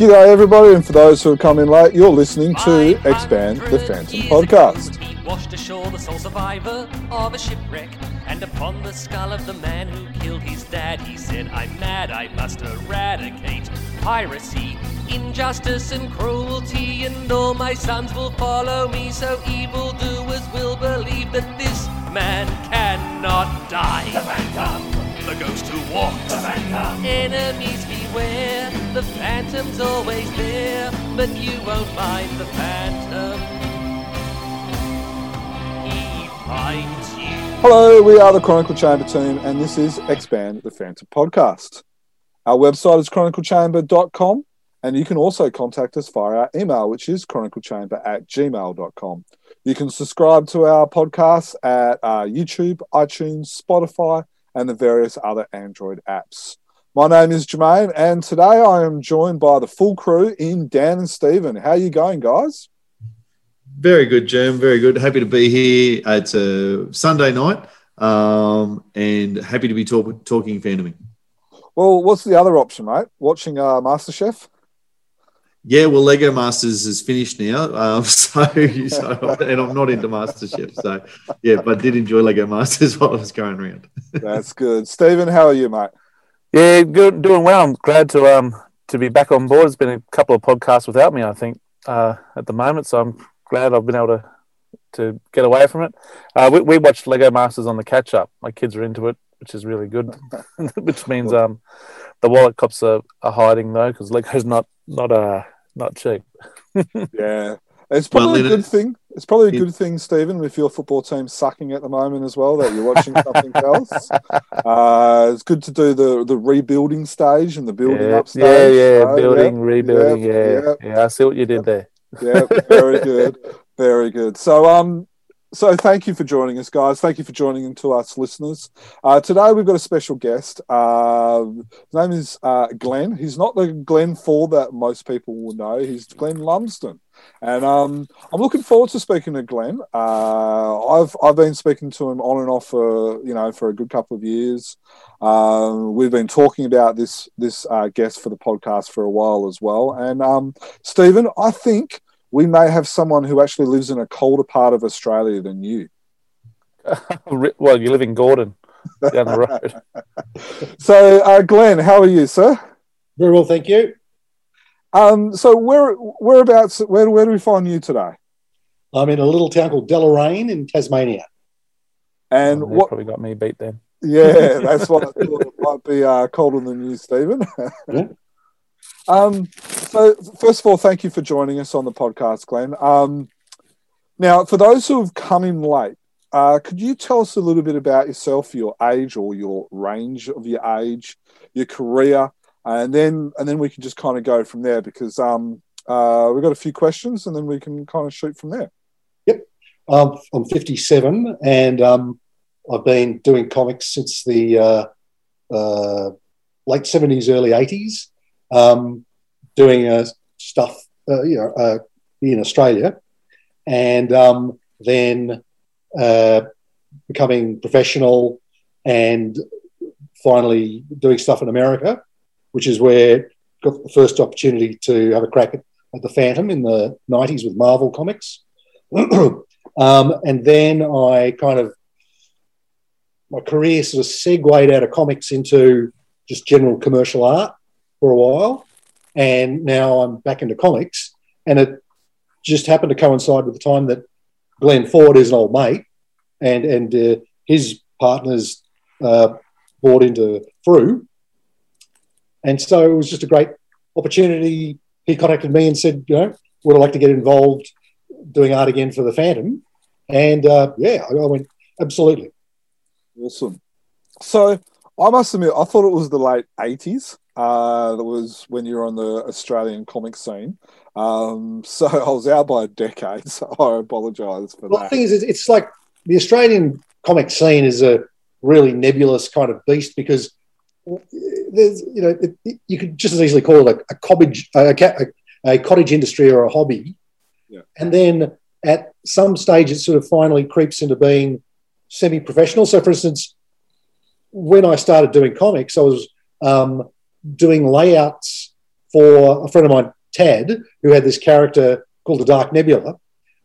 G'day, everybody, and for those who have come in late, you're listening to Expand the Phantom podcast. Washed ashore the sole survivor of a shipwreck, and upon the skull of the man who killed his dad, he said, I'm mad, I must eradicate piracy, injustice, and cruelty, and all my sons will follow me, so evildoers will believe that this man cannot die. The Phantom! The ghost who walks. The Phantom! Enemies beware, the Phantom's always there, but you won't find the Phantom. He finds. Hello, we are the Chronicle Chamber team, and this is Expand the Phantom podcast. Our website is chroniclechamber.com, and you can also contact us via our email, which is chroniclechamber at gmail.com. You can subscribe to our podcast at uh, YouTube, iTunes, Spotify, and the various other Android apps. My name is Jermaine, and today I am joined by the full crew in Dan and Stephen. How are you going, guys? Very good, Jim. Very good. Happy to be here. It's a Sunday night, um, and happy to be talk- talking fandoming. Well, what's the other option, mate? Watching uh, MasterChef? Yeah, well, Lego Masters is finished now, um, so, so and I'm not into MasterChef, so yeah, but did enjoy Lego Masters while I was going around. That's good. Stephen, how are you, mate? Yeah, good, doing well. I'm glad to um to be back on board. It's been a couple of podcasts without me, I think, uh, at the moment. So I'm glad I've been able to to get away from it. Uh, we, we watched Lego Masters on the catch up. My kids are into it, which is really good. which means um the wallet cops are, are hiding though because Lego's not not uh not cheap. Yeah. It's probably Well, a good thing. It's probably a good thing, Stephen, if your football team's sucking at the moment as well, that you're watching something else. Uh, it's good to do the, the rebuilding stage and the building yeah, up stage. yeah, yeah, So, building, yeah, rebuilding. yeah, Yeah, yeah. yeah, I see what you did there. Yeah, very good, very good. So, um, so thank you for joining us, guys. Thank you for joining in to us listeners. Uh, today we've got a special guest. Uh, his name is uh, Glenn. He's not the Glenn Ford that most people will know. He's Glenn Lumsden, and um, I'm looking forward to speaking to Glenn. Uh, I've I've been speaking to him on and off for you know for a good couple of years. Um, we've been talking about this this uh, guest for the podcast for a while as well, and um, Stephen, I think we may have someone who actually lives in a colder part of Australia than you. Well, you live in Gordon down the road. So, uh, Glenn, how are you, sir? Very well, thank you. Um, so, where whereabouts? Where where do we find you today? I'm in a little town called Deloraine in Tasmania. And Oh, what? probably got me beat then. Yeah, that's what I thought. It might be uh, colder than you, Stephen. Yeah. Um, so, first of all, thank you for joining us on the podcast, Glenn. Um, now, for those who have come in late, uh, could you tell us a little bit about yourself, your age or your range of your age, your career, and then and then we can just kind of go from there because um, uh, we've got a few questions, and then we can kind of shoot from there. Yep, um, I'm 57 and um, I've been doing comics since the uh, uh, late 70s, early 80s, um, doing uh, stuff uh, you know, uh, in Australia, and um, then becoming professional and finally doing stuff in America, which is where I got the first opportunity to have a crack at, at the Phantom in the 90s with Marvel Comics. Um, and then I kind of, my career sort of segued out of comics into just general commercial art for a while. And now I'm back into comics. And it just happened to coincide with the time that Glenn Ford is an old mate and, and uh, his partners uh, bought into Frew. And so it was just a great opportunity. He contacted me and said, you know, would I like to get involved doing art again for the Phantom? And uh, yeah, I went absolutely. Awesome. So I must admit, I thought it was the late eighties. Uh, that was when you were on the Australian comic scene. Um, so I was out by a decade. So I apologise for Well, the thing is, it's like the Australian comic scene is a really nebulous kind of beast because there's, you know, it, you could just as easily call it a, a cottage, a, a, a cottage industry or a hobby. Yeah. And then at some stage, it sort of finally creeps into being semi-professional. So, for instance, when I started doing comics, I was um, doing layouts for a friend of mine, Tad, who had this character called the Dark Nebula.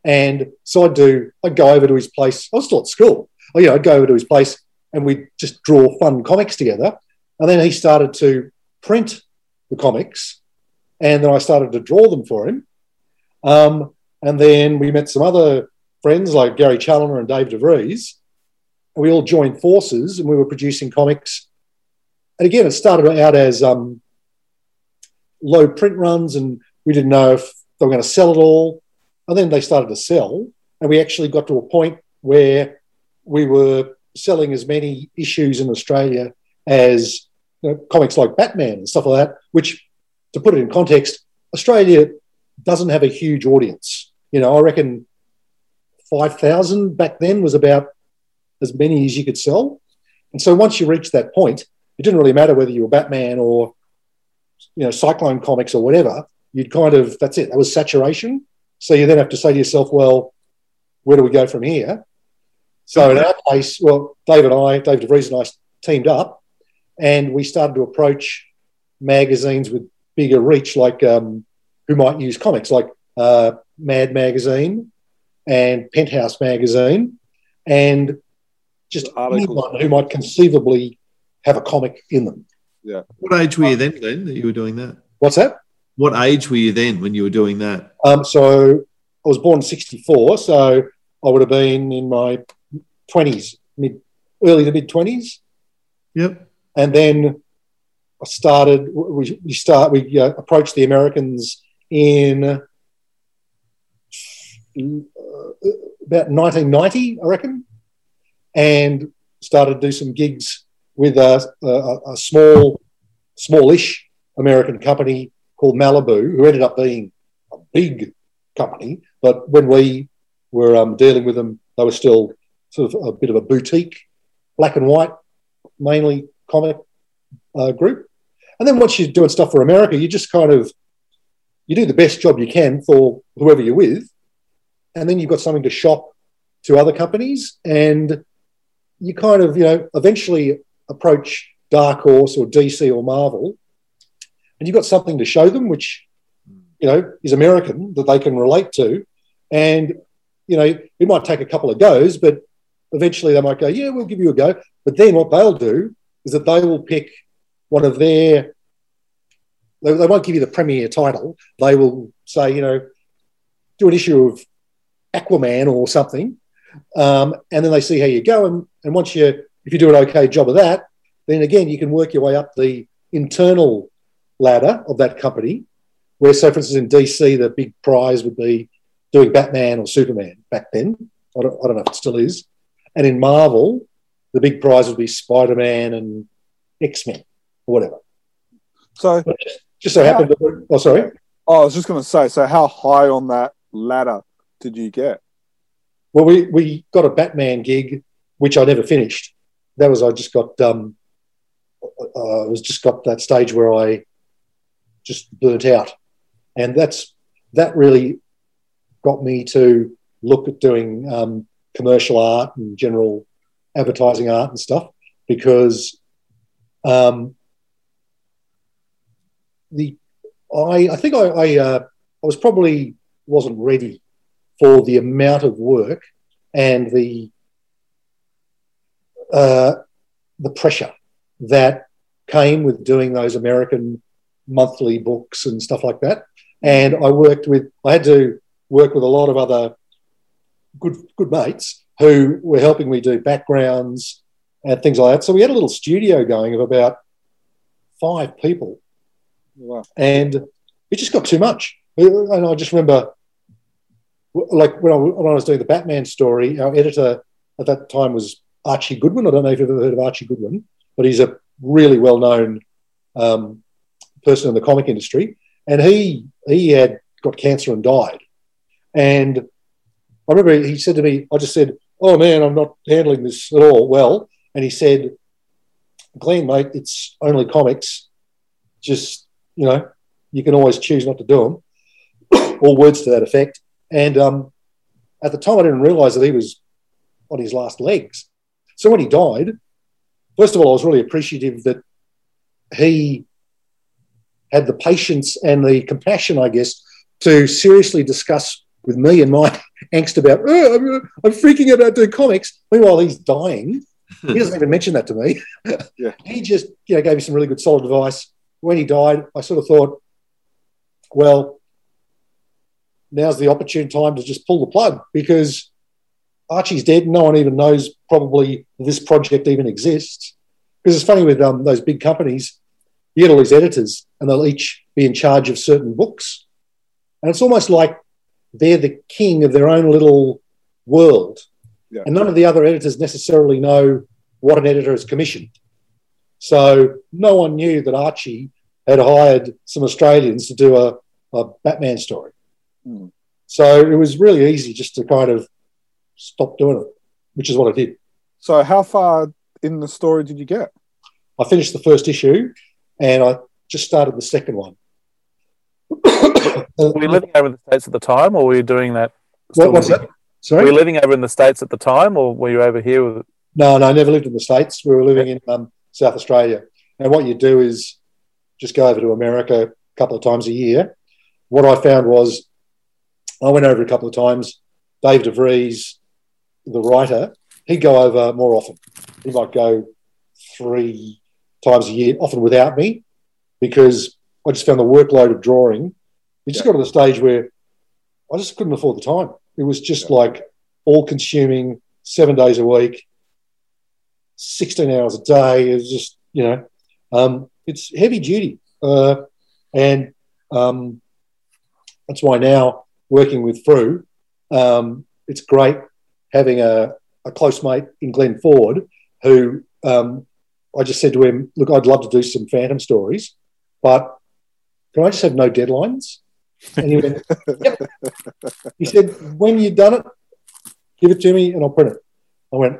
And so I'd do, I'd go over to his place. I was still at school. You know, I'd go over to his place and we'd just draw fun comics together. And then he started to print the comics, and then I started to draw them for him. Um, and then we met some other friends like Gary Chaloner and Dave DeVries, we all joined forces and we were producing comics. And again, it started out as um, low print runs, and we didn't know if they were going to sell it all. And then they started to sell, and we actually got to a point where we were selling as many issues in Australia as you know, comics like Batman and stuff like that, which, to put it in context, Australia doesn't have a huge audience. You know, I reckon 5,000 back then was about as many as you could sell. And so once you reached that point, it didn't really matter whether you were Batman or, you know, Cyclone Comics or whatever. You'd kind of, that's it, that was saturation. So you then have to say to yourself, well, where do we go from here? So in our case, well, David and I, David DeVries and I teamed up and we started to approach magazines with bigger reach, like um, who might use comics, like uh, Mad Magazine and Penthouse Magazine, and just anyone who might conceivably have a comic in them. Yeah. What age were you then, Glenn, that you were doing that? What's that? What age were you then when you were doing that? Um, so I was born in '64, so I would have been in my twenties, mid, early to mid twenties. Yep. And then I started. We, we start. We uh, approached the Americans in uh, about 1990, I reckon, and started to do some gigs with a, a, a small, smallish American company called Malibu, who ended up being a big company. But when we were um, dealing with them, they were still sort of a bit of a boutique, black and white, mainly comic uh, group. And then once you're doing stuff for America, you just kind of you do the best job you can for whoever you're with, and then you've got something to shop to other companies, and you kind of you know eventually approach Dark Horse or DC or Marvel, and you've got something to show them, which you know is American that they can relate to, and you know it might take a couple of goes, but eventually they might go, yeah, we'll give you a go. But then what they'll do is that they will pick one of their, they, they won't give you the premier title. They will say, you know, do an issue of Aquaman or something. Um, and then they see how you go. And, and once you, if you do an okay job of that, then again, you can work your way up the internal ladder of that company. Where, so for instance, in DC, the big prize would be doing Batman or Superman back then. I don't, I don't know if it still is. And in Marvel, the big prize would be Spider Man and X Men or whatever. So just, just so happened to. Oh, sorry. Oh, I was just going to say. So, how high on that ladder did you get? Well, we we got a Batman gig, which I never finished. That was I just got. Um, uh, I was just got that stage where I just burnt out, and that's that really got me to look at doing um, commercial art and general advertising art and stuff because um, the I, I think I I, uh, I was probably wasn't ready for the amount of work and the uh, the pressure that came with doing those American monthly books and stuff like that. And I worked with I had to work with a lot of other good good mates who were helping me do backgrounds and things like that. So we had a little studio going of about five people, Wow. and it just got too much. And I just remember, like when I, when I was doing the Batman story, our editor at that time was Archie Goodwin. I don't know if you've ever heard of Archie Goodwin, but he's a really well known um, person in the comic industry, and he he had got cancer and died, and I remember he said to me, I just said, "Oh man, I'm not handling this at all well," and he said, "Glenn, mate, it's only comics. Just you know, you can always choose not to do them." All words to that effect. And um, at the time, I didn't realise that he was on his last legs. So when he died, first of all, I was really appreciative that he had the patience and the compassion, I guess, to seriously discuss with me and my angst about, oh, I'm, I'm freaking out about doing comics. Meanwhile, he's dying. He doesn't even mention that to me. Yeah. He just, you know, gave me some really good solid advice. When he died, I sort of thought, well, now's the opportune time to just pull the plug because Archie's dead. No one even knows probably this project even exists. Because it's funny with um, those big companies, you get all these editors and they'll each be in charge of certain books. And it's almost like they're the king of their own little world. Yeah. And none of the other editors necessarily know what an editor has commissioned. So no one knew that Archie had hired some Australians to do a, a Batman story. Hmm. So it was really easy just to kind of stop doing it, which is what I did. So, how far in the story did you get? I finished the first issue and I just started the second one. Were you living over in the States at the time, or were you doing that? what was? Were Sorry? you living over in the States at the time, or were you over here? With, No, no, I never lived in the States. We were living in um, South Australia. And what you do is just go over to America a couple of times a year. What I found was I went over a couple of times. Dave DeVries, the writer, he'd go over more often. He might go three times a year, often without me, because I just found the workload of drawing. It just got to the stage where I just couldn't afford the time. It was just like all consuming, seven days a week, 16 hours a day. It was just, you know, um, it's heavy duty. Uh, and um, that's why now working with Frew, um, it's great having a, a close mate in Glenn Ford who um, I just said to him, Look, I'd love to do some Phantom stories, but can I just have no deadlines? And he went, Yep. He said, When you've done it, give it to me and I'll print it. I went,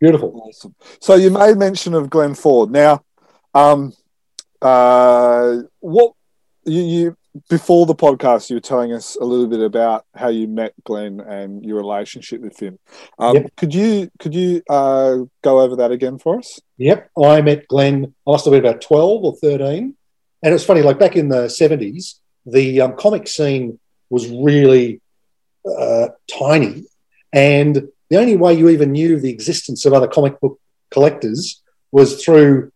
Beautiful. Awesome. So, you made mention of Glenn Ford. Now, um, uh, what you, you before the podcast, you were telling us a little bit about how you met Glenn and your relationship with him. Um, Yep. Could you could you uh, go over that again for us? Yep, I met Glenn. I must have been about twelve or thirteen, and it was funny. Like back in the seventies, the um, comic scene was really uh, tiny, and the only way you even knew the existence of other comic book collectors was through,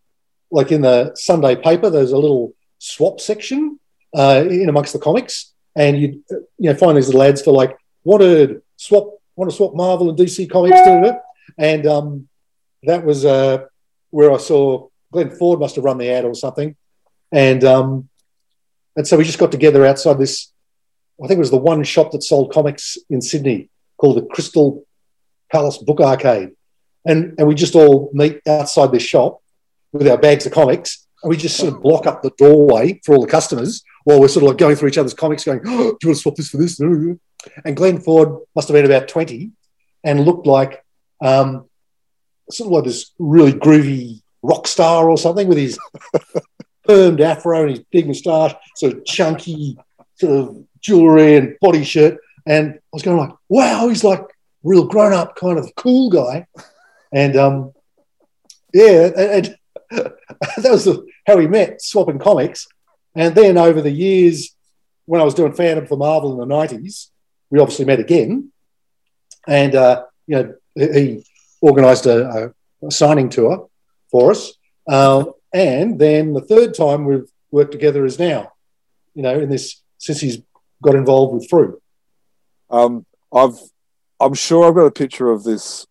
like in the Sunday paper. There's a little swap section uh, in amongst the comics, and you you know find these little ads for like wanted swap want to swap Marvel and DC comics, da. and um, that was uh, where I saw Glenn Ford must have run the ad or something, and um, and so we just got together outside this. I think it was the one shop that sold comics in Sydney called the Crystal Palace Book Arcade, and and we just all meet outside this shop with our bags of comics, and we just sort of block up the doorway for all the customers while we're sort of like going through each other's comics, going, oh, "Do you want to swap this for this?" And Glenn Ford must have been about twenty, and looked like um, sort of like this really groovy rock star or something with his permed afro and his big moustache, sort of chunky sort of jewelry and body shirt. And I was going like, wow, he's like real grown up kind of cool guy. And um, yeah, and, and that was how we met, swapping comics. And then over the years, when I was doing Phantom for Marvel in the 90s, we obviously met again. And, uh, you know, he organised a, a, a signing tour for us. Um, and then the third time we've worked together is now, you know, in this, since he's got involved with Frew. Um, I've I'm sure I've got a picture of this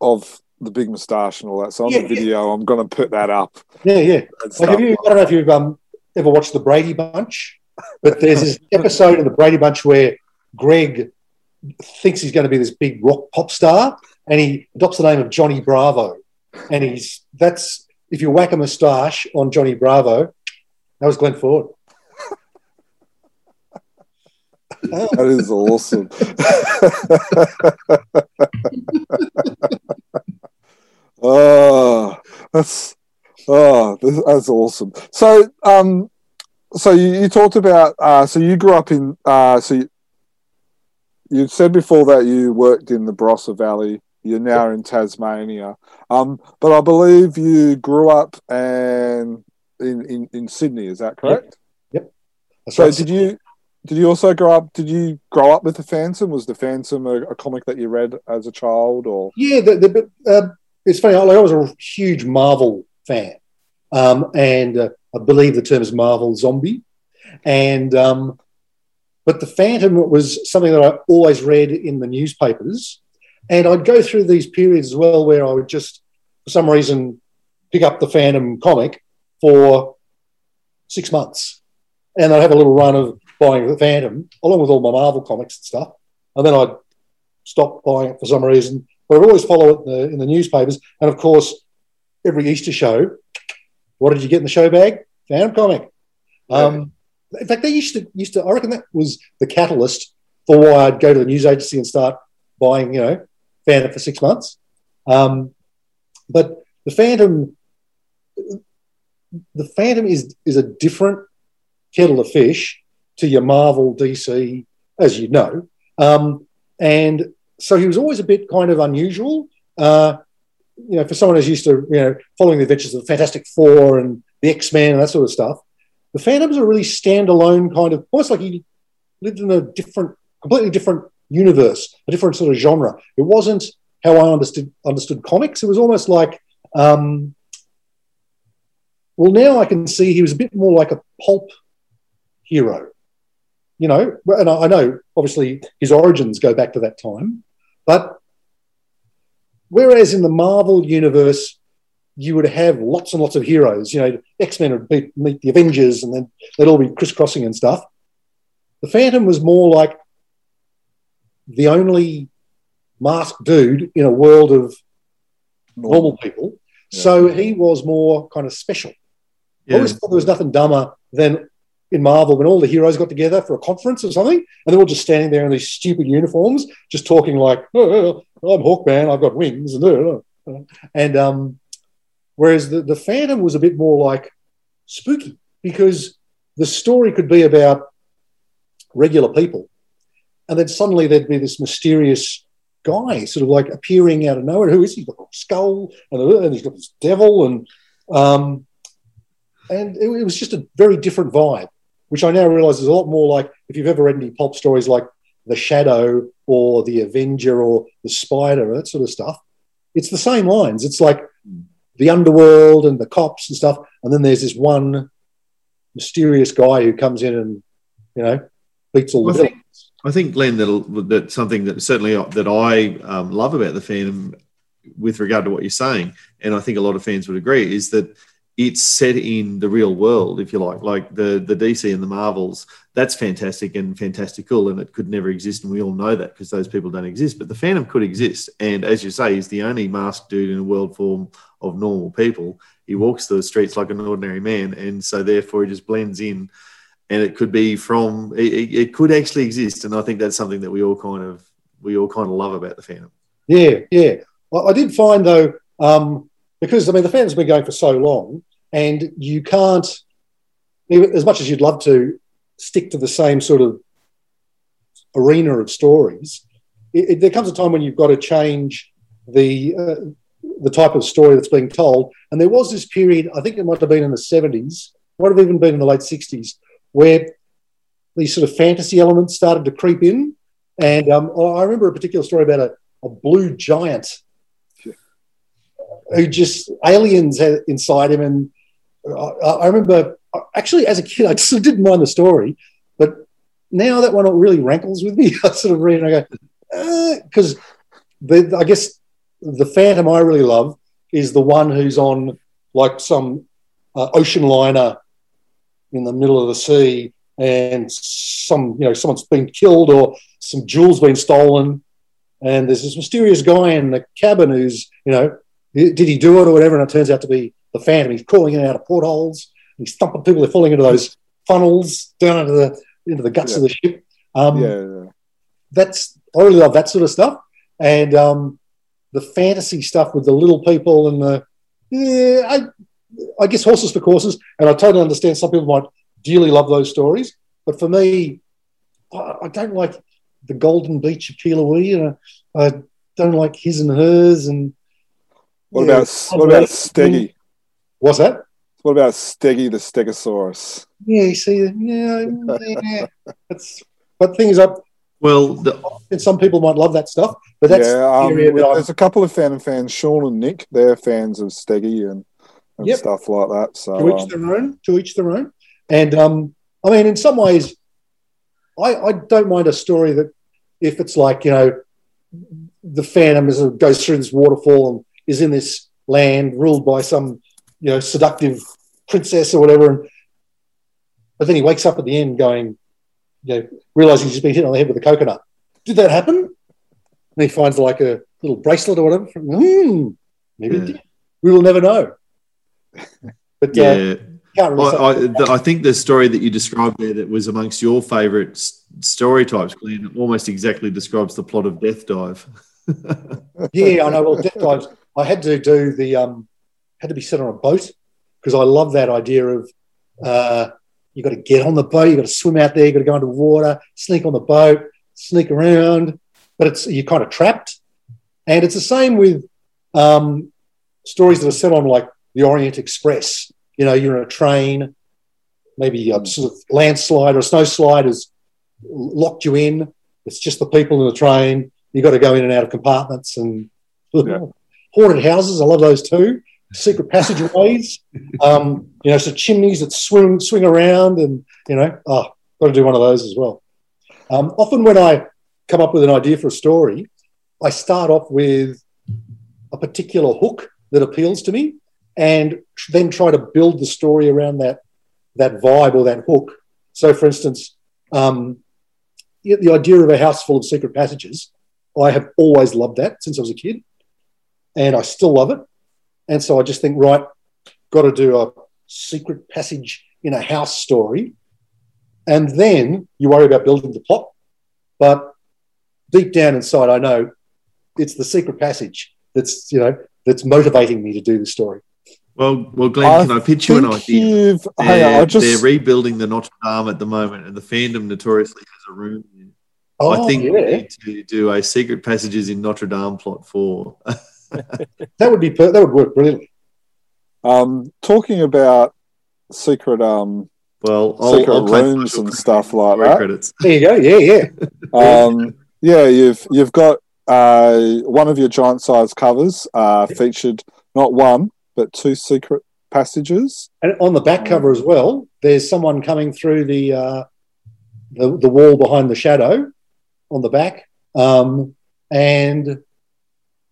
of the big moustache and all that. So on Yeah, the video, I'm going to put that up. Yeah, yeah. Like, you, I don't know if you've um, ever watched The Brady Bunch, but there's this episode of The Brady Bunch where Greg thinks he's going to be this big rock pop star and he adopts the name of Johnny Bravo. And he's, that's, if you whack a moustache on Johnny Bravo, that was Glenn Ford. That is awesome. oh, that's oh, that's awesome. So, um, so you, you talked about uh, so you grew up in uh, so you, you said before that you worked in the Barossa Valley. You're now in Tasmania, um, but I believe you grew up and in, in, in Sydney. Is that correct? That's So right. did you did you also grow up? Did you grow up with the Phantom? Was the Phantom a, a comic that you read as a child, or Yeah, the, the, uh, it's funny. Like, I was a huge Marvel fan, um, and uh, I believe the term is Marvel zombie. And um, but the Phantom was something that I always read in the newspapers, and I'd go through these periods as well where I would just, for some reason, pick up the Phantom comic for six months, and I'd have a little run of buying the Phantom along with all my Marvel comics and stuff, and then I'd stop buying it for some reason but I'd always follow it in the, in the newspapers. And of course, every Easter show, what did you get in the show bag? Phantom comic. Um, in fact, they used to used to. I reckon that was the catalyst for why I'd go to the news agency and start buying, you know, Phantom for six months. Um, but the Phantom, the Phantom is is a different kettle of fish to your Marvel, DC, as you know. Um, and so he was always a bit kind of unusual. Uh, you know, for someone who's used to, you know, following the adventures of the Fantastic Four and the X Men and that sort of stuff, the Phantom's a really standalone kind of, almost like he lived in a different, completely different universe, a different sort of genre. It wasn't how I understood understood comics. It was almost like, um, well, now I can see he was a bit more like a pulp hero. You know, and I know obviously his origins go back to that time, but whereas in the Marvel universe, you would have lots and lots of heroes. You know, X Men would meet, meet the Avengers, and then they'd all be crisscrossing and stuff. The Phantom was more like the only masked dude in a world of normal people. Yeah. So he was more kind of special. I always thought there was nothing dumber than in Marvel when all the heroes got together for a conference or something, and they're all just standing there in these stupid uniforms, just talking like, oh, "I'm Hawkman, I've got wings," and oh, oh." and um, whereas the the Phantom was a bit more like spooky because the story could be about regular people, and then suddenly there'd be this mysterious guy sort of like appearing out of nowhere. Who is he? He's got a skull and, he's got this devil and um, and it, it was just a very different vibe, which I now realise is a lot more like if you've ever read any pulp stories like The Shadow or The Avenger or The Spider, that sort of stuff. It's the same lines. It's like the underworld and the cops and stuff, and then there's this one mysterious guy who comes in and you know beats all the I think- villains. I think, Glenn, that that something that certainly that I um, love about the Phantom, with regard to what you're saying, and I think a lot of fans would agree, is that it's set in the real world, if you like, like the the DC and the Marvels. That's fantastic and fantastical, and it could never exist, and we all know that because those people don't exist. But the Phantom could exist, and as you say, he's the only masked dude in a world form of normal people. He walks the streets like an ordinary man, and so therefore he just blends in and it could be from it, it- could actually exist and i think that's something that we all kind of we all kind of love about the phantom Yeah, yeah. I, did find though, um, because I mean the fan's been going for so long, and you can't, as much as you'd love to, stick to the same sort of arena of stories. It, it- there comes a time when you've got to change the uh, the type of story that's being told. And there was this period, I think it might have been in the seventies, might have even been in the late sixties, where these sort of fantasy elements started to creep in. And um, I remember a particular story about a, a blue giant who just aliens had inside him. And I, I remember actually as a kid, I just didn't mind the story, but now that one really rankles with me. I sort of read and I go, because the I guess the Phantom I really love is the one who's on like some uh, ocean liner in the middle of the sea and some you know someone's been killed or some jewels been stolen. And there's this mysterious guy in the cabin who's you know did he do it or whatever? And it turns out to be the phantom. He's crawling in and out of portholes he's thumping people. They're falling into those funnels down into the into the guts Yeah. of the ship. Um, yeah, yeah. that's I really love that sort of stuff, and um, the fantasy stuff with the little people and the yeah, I I guess horses for courses, and I totally understand some people might dearly love those stories, but for me, I, I don't like the Golden Beach of Keela-Wee, and I, I don't like his and hers, and What yeah, about what about Steggy? What's that? What about Steggy the Stegosaurus? Yeah, you see, yeah, yeah. That's, but the thing is, I, Well, the, and some people might love that stuff, but that's yeah, the um, area that I'm- there's a couple of Phantom fans, Sean and Nick. They're fans of Steggy and, and Yep. stuff like that. So to each um, their own. To each their own. And um, I mean, in some ways, I, I don't mind a story that if it's like you know, the Phantom is, goes through this waterfall and is in this land ruled by some you know seductive princess or whatever, and but then he wakes up at the end going, you know, realizing he's been hit on the head with a coconut. Did that happen? And he finds like a little bracelet or whatever. Hmm, maybe Yeah. We will never know. But yeah. can't I, I, I think the story that you described there that was amongst your favourite s- story types, Glenn, almost exactly describes the plot of Death Dive. yeah, I know. Well, Death Dives, I had to do the, um, had to be set on a boat because I love that idea of uh, you got to get on the boat, you got to swim out there, you got to go into water, sneak on the boat, sneak around, but it's you're kind of trapped. And it's the same with um, stories that are set on like the Orient Express. You know, you're in a train, maybe a sort of landslide or a snowslide has locked you in. It's just the people in the train. You've got to go in and out of compartments and Yeah. haunted houses. I love those too. Secret passageways. um, you know, so chimneys that swing swing around, and you know, oh, got to do one of those as well. Um, often when I come up with an idea for a story, I start off with a particular hook that appeals to me, and then try to build the story around that that vibe or that hook. So, for instance, um, the idea of a house full of secret passages, I have always loved that since I was a kid, and I still love it. And so I just think, right, got to do a secret passage in a house story, and then you worry about building the plot. But deep down inside, I know it's the secret passage that's you know that's motivating me to do the story. Well, well, Glenn, can I pitch you an idea? They're, just they're rebuilding the Notre Dame at the moment, and the fandom notoriously has a room. Oh, I think we need to do a secret passages in Notre Dame plot for. that would be per- that would work brilliantly. um, talking about secret um, Well, I'll, secret I'll rooms and stuff like that. Credits. There you go. Yeah, yeah. um, yeah, you've you've got uh, one of your giant size covers uh, featured not one but two secret passages. And on the back cover as well, there's someone coming through the uh, the, the wall behind the shadow on the back. Um, and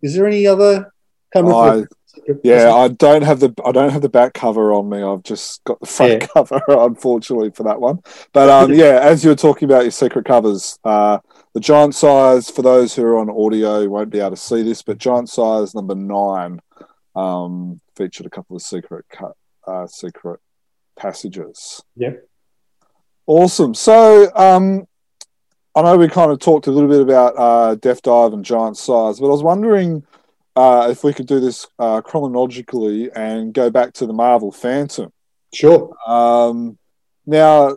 is there any other? I, yeah, I don't have the I don't have the back cover on me. I've just got the front Yeah. cover, unfortunately, for that one. But um, yeah, as you were talking about your secret covers, uh, the giant size for those who are on audio won't be able to see this, but giant size number nine um, featured a couple of secret cut uh, secret passages. Yep. Awesome. So um, I know we kind of talked a little bit about uh, Death Dive and Giant Size, but I was wondering uh, if we could do this uh, chronologically and go back to the Marvel Phantom. Sure. Um, now,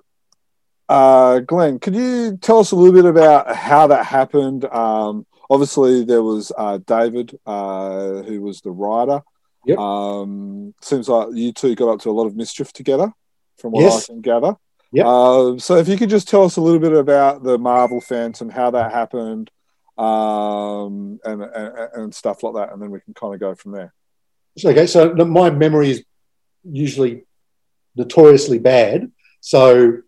uh, Glenn, could you tell us a little bit about how that happened? Um, obviously, there was uh, David, uh, who was the writer. Yep. Um, seems like you two got up to a lot of mischief together, from what Yes. I can gather. Yep. Uh, so, if you could just tell us a little bit about the Marvel Phantom, how that happened, um, and, and and stuff like that, and then we can kind of go from there. Okay. So my memory is usually notoriously bad. So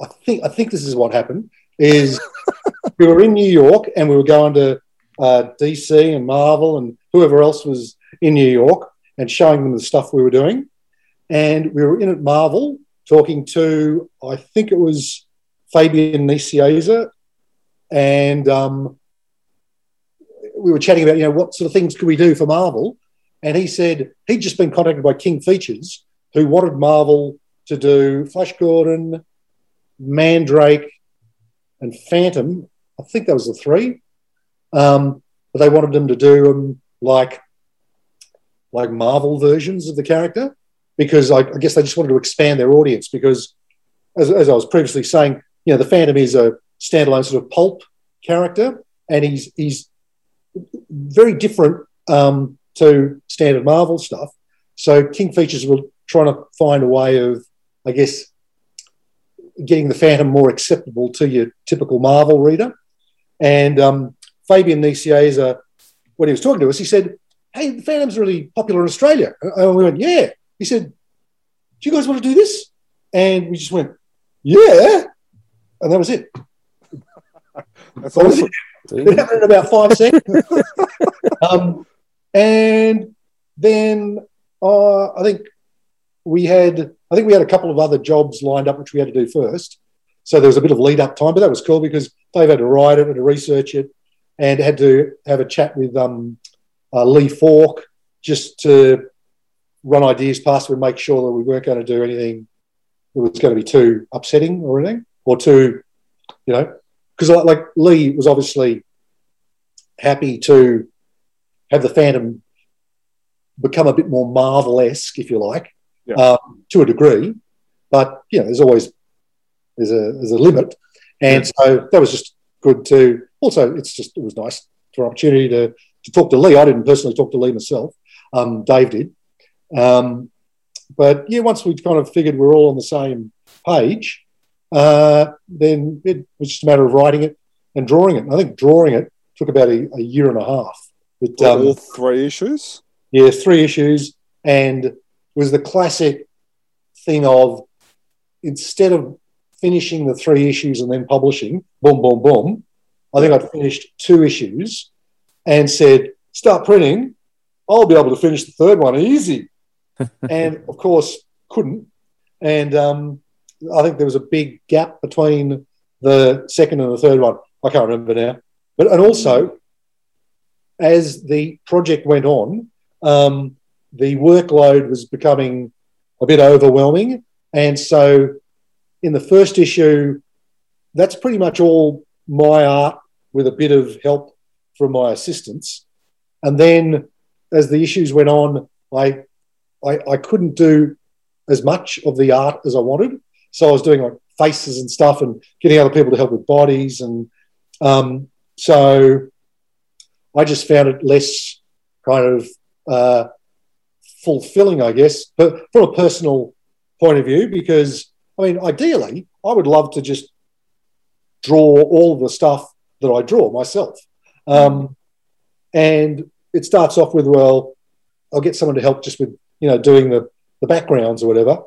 I think I think this is what happened. Is we were in New York and we were going to uh, DC and Marvel and whoever else was in New York and showing them the stuff we were doing. And we were in at Marvel talking to, I think it was Fabian Nicieza. And um, we were chatting about, you know, what sort of things could we do for Marvel? And he said he'd just been contacted by King Features, who wanted Marvel to do Flash Gordon, Mandrake, and Phantom. I think that was the three. Um, but they wanted them to do them like like Marvel versions of the character because I, I guess they just wanted to expand their audience. Because as, as I was previously saying, you know, the Phantom is a standalone sort of pulp character, and he's he's very different um, to standard Marvel stuff. So King Features were trying to find a way of, I guess, getting the Phantom more acceptable to your typical Marvel reader. And um, Fabian Nicieza, when he was talking to us, he said, Hey, the Phantom's really popular in Australia. And we went, Yeah. He said, Do you guys want to do this? And we just went, Yeah. And that was it. That's awesome. It happened in about five seconds. um, and then uh, I think we had, I think we had a couple of other jobs lined up which we had to do first. So there was a bit of lead up time, but that was cool because Dave had to write it, had to research it, and had to have a chat with um, uh, Lee Falk just to run ideas past him and make sure that we weren't going to do anything that was going to be too upsetting or anything, or too, you know, because like Lee was obviously happy to have the Phantom become a bit more Marvel esque, if you like, Yeah. um, to a degree. But you know, there's always there's a there's a limit, and so that was just good to. Also, it's just it was nice for an opportunity to to talk to Lee. I didn't personally talk to Lee myself. Um, Dave did. Um, but yeah, once we kind of figured we're all on the same page, uh, then it was just a matter of writing it and drawing it. And I think drawing it took about a, a year and a half. But, um, All three issues. yeah, three issues, and it was the classic thing of instead of finishing the three issues and then publishing, boom, boom, boom. I think I'd finished two issues and said, "Start printing. I'll be able to finish the third one easy." and of course, couldn't. And um, I think there was a big gap between the second and the third one. I can't remember now. But and also, as the project went on, um, the workload was becoming a bit overwhelming. And so, in the first issue, that's pretty much all my art with a bit of help from my assistants. And then, as the issues went on, I, I, I couldn't do as much of the art as I wanted. So I was doing like faces and stuff and getting other people to help with bodies. And um, so I just found it less kind of uh, fulfilling, I guess, but from a personal point of view, because I mean, ideally, I would love to just draw all the stuff that I draw myself. Um, and it starts off with, well, I'll get someone to help just with, you know, doing the, the backgrounds or whatever.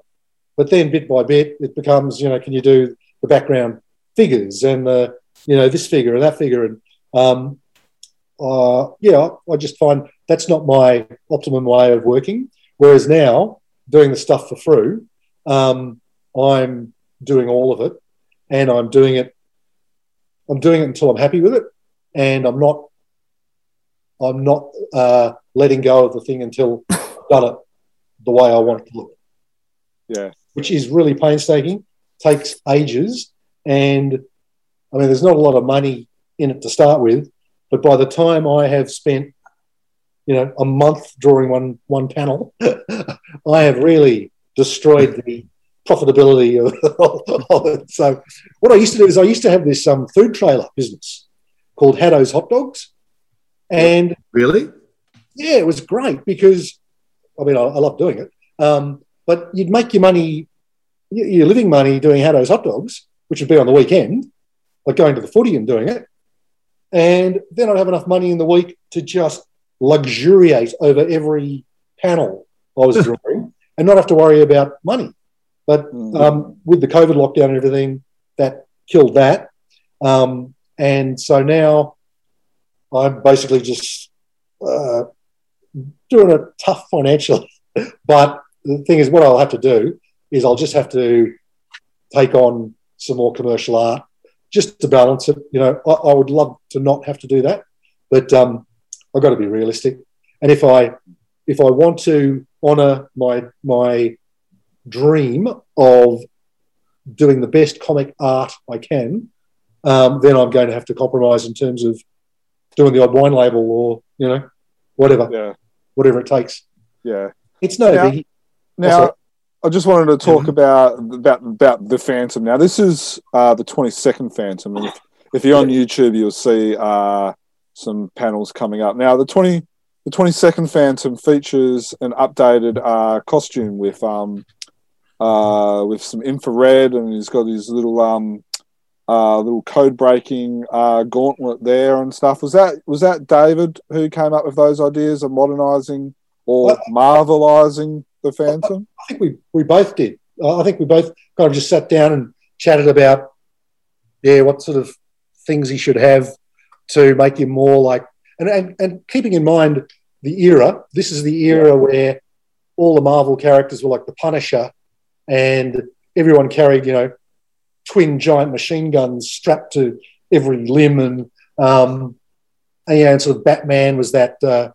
But then bit by bit, it becomes, you know, can you do the background figures and, uh, you know, this figure and that figure? And, um, uh, yeah, I just find that's not my optimum way of working. Whereas now, doing the stuff for free, um, I'm doing all of it, and I'm doing it. I'm doing it until I'm happy with it, and I'm not. I'm not uh, letting go of the thing until I've done it the way I want it to look, Yeah. which is really painstaking, takes ages, and I mean, there's not a lot of money in it to start with, but by the time I have spent, you know, a month drawing one one panel, I have really destroyed the profitability of, of it. So, what I used to do is I used to have this um, food trailer business called Haddo's Hot Dogs, and Really? yeah, it was great because I mean I, I love doing it. Um, but you'd make your money, your living money doing Haddo's hot dogs, which would be on the weekend, like going to the footy and doing it. And then I'd have enough money in the week to just luxuriate over every panel I was drawing and not have to worry about money. But Mm. um, with the COVID lockdown and everything, that killed that. Um, and so now I'm basically just uh, doing it tough financially. but the thing is, what I'll have to do is I'll just have to take on some more commercial art just to balance it. You know, I, I would love to not have to do that, but um, I've got to be realistic. And if I if I want to honour my my dream of doing the best comic art I can, um, then I'm going to have to compromise in terms of doing the odd wine label or you know whatever Yeah. whatever it takes. Yeah. It's no Now-. Now, I just wanted to talk Mhm. about about about the Phantom. Now, this is uh, the twenty second Phantom, and if, if you're on YouTube, you'll see uh, some panels coming up. Now, the twenty the twenty second Phantom features an updated uh, costume with um uh with some infrared, and he's got his little um uh little code breaking uh gauntlet there and stuff. Was that was that David who came up with those ideas of modernizing or Well- marvelizing the Phantom? I think we, we both did. I think we both kind of just sat down and chatted about, yeah, what sort of things he should have to make him more like, and, and, and keeping in mind the era, this is the era where all the Marvel characters were like the Punisher and everyone carried, you know, twin giant machine guns strapped to every limb and, um, and, yeah, and sort of Batman was that uh,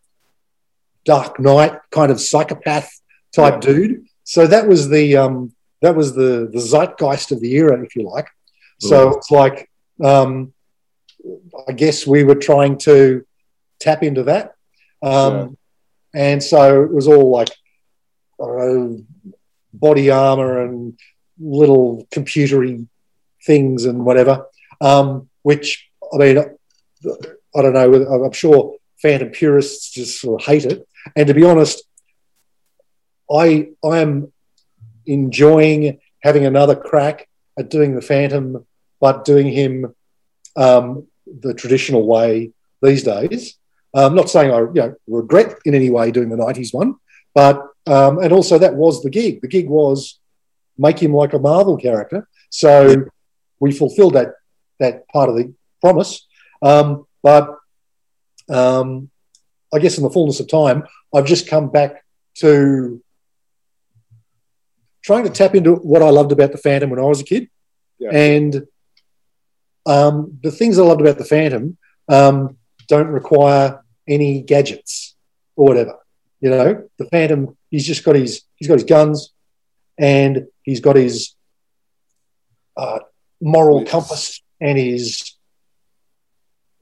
Dark Knight kind of psychopath type dude. So that was the um, that was the the zeitgeist of the era, if you like. So it's like um, I guess we were trying to tap into that, um, and so it was all like body armor and little computery things and whatever. Um, which I mean, I don't know. I'm sure Phantom purists just sort of hate it. And to be honest, I I am enjoying having another crack at doing the Phantom, but doing him um, the traditional way these days. I'm not saying I you know, regret in any way doing the '90s one, but um, and also that was the gig. The gig was make him like a Marvel character. So we fulfilled that that part of the promise. Um, but um, I guess in the fullness of time, I've just come back to trying to tap into what I loved about the Phantom when I was a kid, Yeah. and um, the things I loved about the Phantom um, don't require any gadgets or whatever. You know, the Phantom, he's just got his he's got his guns, and he's got his uh, moral Yes. compass and he's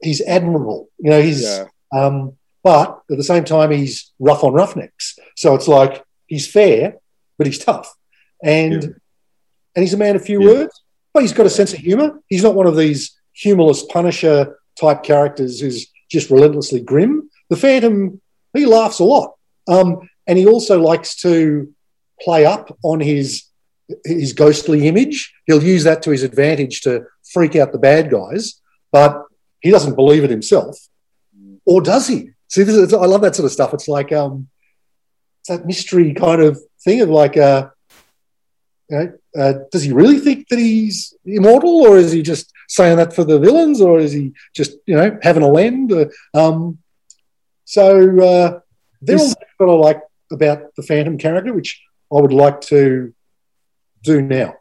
he's admirable. You know, he's Yeah. um, but at the same time, he's rough on roughnecks. So it's like he's fair, but he's tough, and Yeah. and he's a man of few Yeah. words. But he's got a sense of humour. He's not one of these humorless Punisher type characters who's just relentlessly grim. The Phantom, he laughs a lot, um, and he also likes to play up on his his ghostly image. He'll use that to his advantage to freak out the bad guys, but he doesn't believe it himself, or does he? See, this is, I love that sort of stuff. It's like um, it's that mystery kind of thing of like, uh, you know, uh, does he really think that he's immortal, or is he just saying that for the villains, or is he just you know having a lend? Uh, um, so uh, they're all This- what like about the Phantom character, which I would like to do now.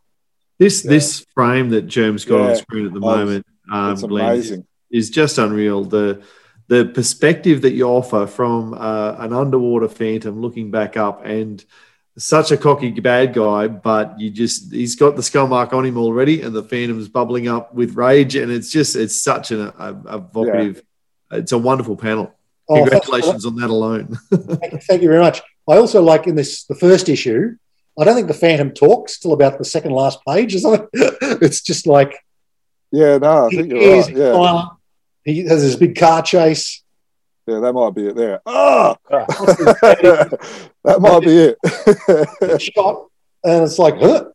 This Yeah. this frame that Germ's got on screen at the Oh, moment, um, Glenn, is just unreal. The the perspective that you offer from uh, an underwater phantom looking back up and such a cocky bad guy, but you just he's got the skull mark on him already, and the phantom's bubbling up with rage, and it's just it's such an a, evocative. It's a wonderful panel. Oh, thanks for that. Congratulations on that alone. Thank you very much. I also like in this the first issue. I don't think the Phantom talks till about the second last page. It's just like Yeah, no, I think you're right. Yeah, silent. He has this big car chase. yeah, that might be it there. Ah. that might be it. shot, and it's like, huh?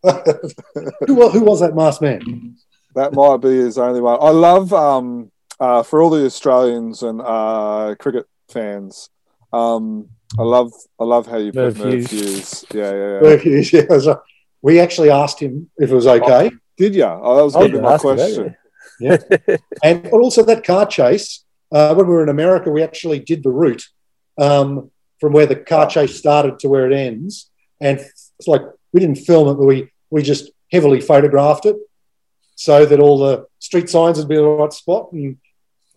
who, who was that masked man? that might be his only one. I love um uh, for all the Australians and uh, cricket fans. Um, I love I love how you put Merv Merv Hughes. Hughes. Yeah, yeah, yeah. Murphy, yeah, so we actually asked him if it was okay. Did you? Oh, that was I going to was be my asking that, question. And but also that car chase, uh, when we were in America, we actually did the route um, from where the car chase started to where it ends. And it's like we didn't film it, but we, we just heavily photographed it so that all the street signs would be in the right spot. And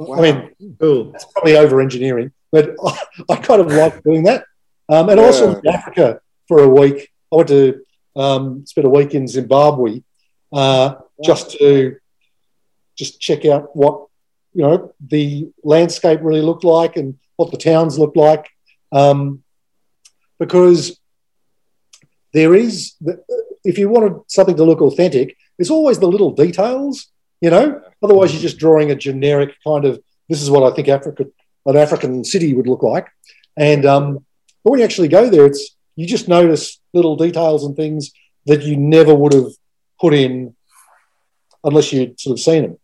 I mean, cool. that's probably over engineering, but I, I kind of like doing that. Um, and also in Africa for a week. I went to um, spend a week in Zimbabwe uh, just to just check out what you know the landscape really looked like and what the towns looked like, um, because there is if you wanted something to look authentic, there's always the little details, you know. Otherwise, you're just drawing a generic kind of this is what I think Africa an African city would look like. And um, but when you actually go there, it's you just notice little details and things that you never would have put in unless you'd sort of seen them.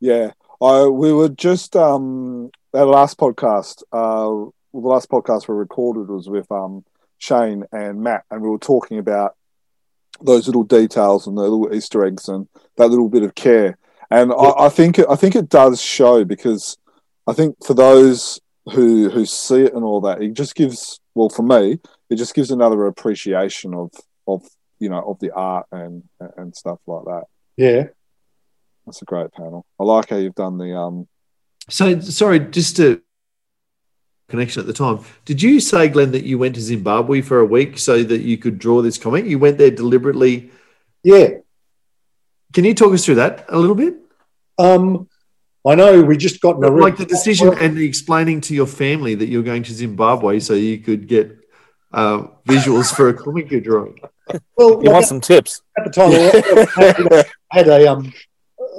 Yeah, I we were just um our last podcast. Uh, the last podcast we recorded was with um Shane and Matt, and we were talking about those little details and the little Easter eggs and that little bit of care. And I, I think it, I think it does show because I think for those who who see it and all that, it just gives well for me, it just gives another appreciation of of you know of the art and and stuff like that. Yeah. That's a great panel. I like how you've done the um. So sorry, just to connection at the time. Did you say, Glenn, that you went to Zimbabwe for a week so that you could draw this comic? You went there deliberately. Yeah. Can you talk us through that a little bit? Um, I know we just got in a like the decision and the explaining to your family that you're going to Zimbabwe so you could get uh, visuals for a comic you're drawing. Well, You want some tips? at the time, I had a um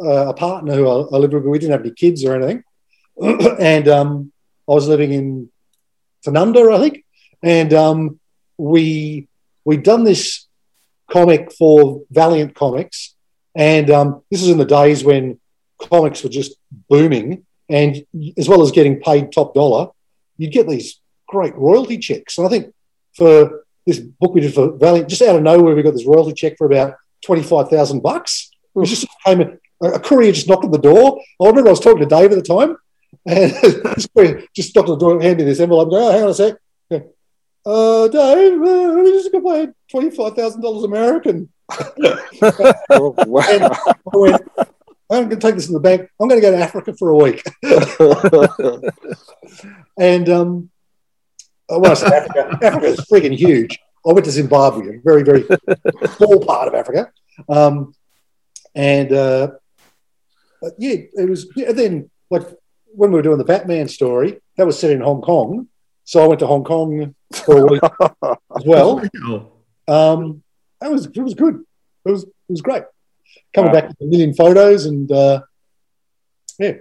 a partner who I, I lived with. We didn't have any kids or anything, and um, I was living in Fernanda, I think, and um, we we'd done this comic for Valiant Comics, and um, this is in the days when comics were just booming, and as well as getting paid top dollar, you'd get these great royalty checks. And I think for this book we did for Valiant, just out of nowhere, we got this royalty check for about twenty five thousand bucks. It was just came a, a courier just knocked on the door. I remember I was talking to Dave at the time, and this courier just knocked on the door, handed me this envelope. and go, oh, hang on a sec. Uh, Dave, uh, we just got paid twenty five thousand dollars American. Oh, wow. And I went, I'm going to take this in the bank. I'm going to go to Africa for a week. And um, uh, when I say Africa, Africa is freaking huge. I went to Zimbabwe, a very, very small part of Africa. Um, and uh, yeah, it was. Yeah, then, like when we were doing the Batman story, that was set in Hong Kong. So I went to Hong Kong for a week as well. Um, that was it was good. It was it was great. Coming Wow. back with a million photos and uh, yeah,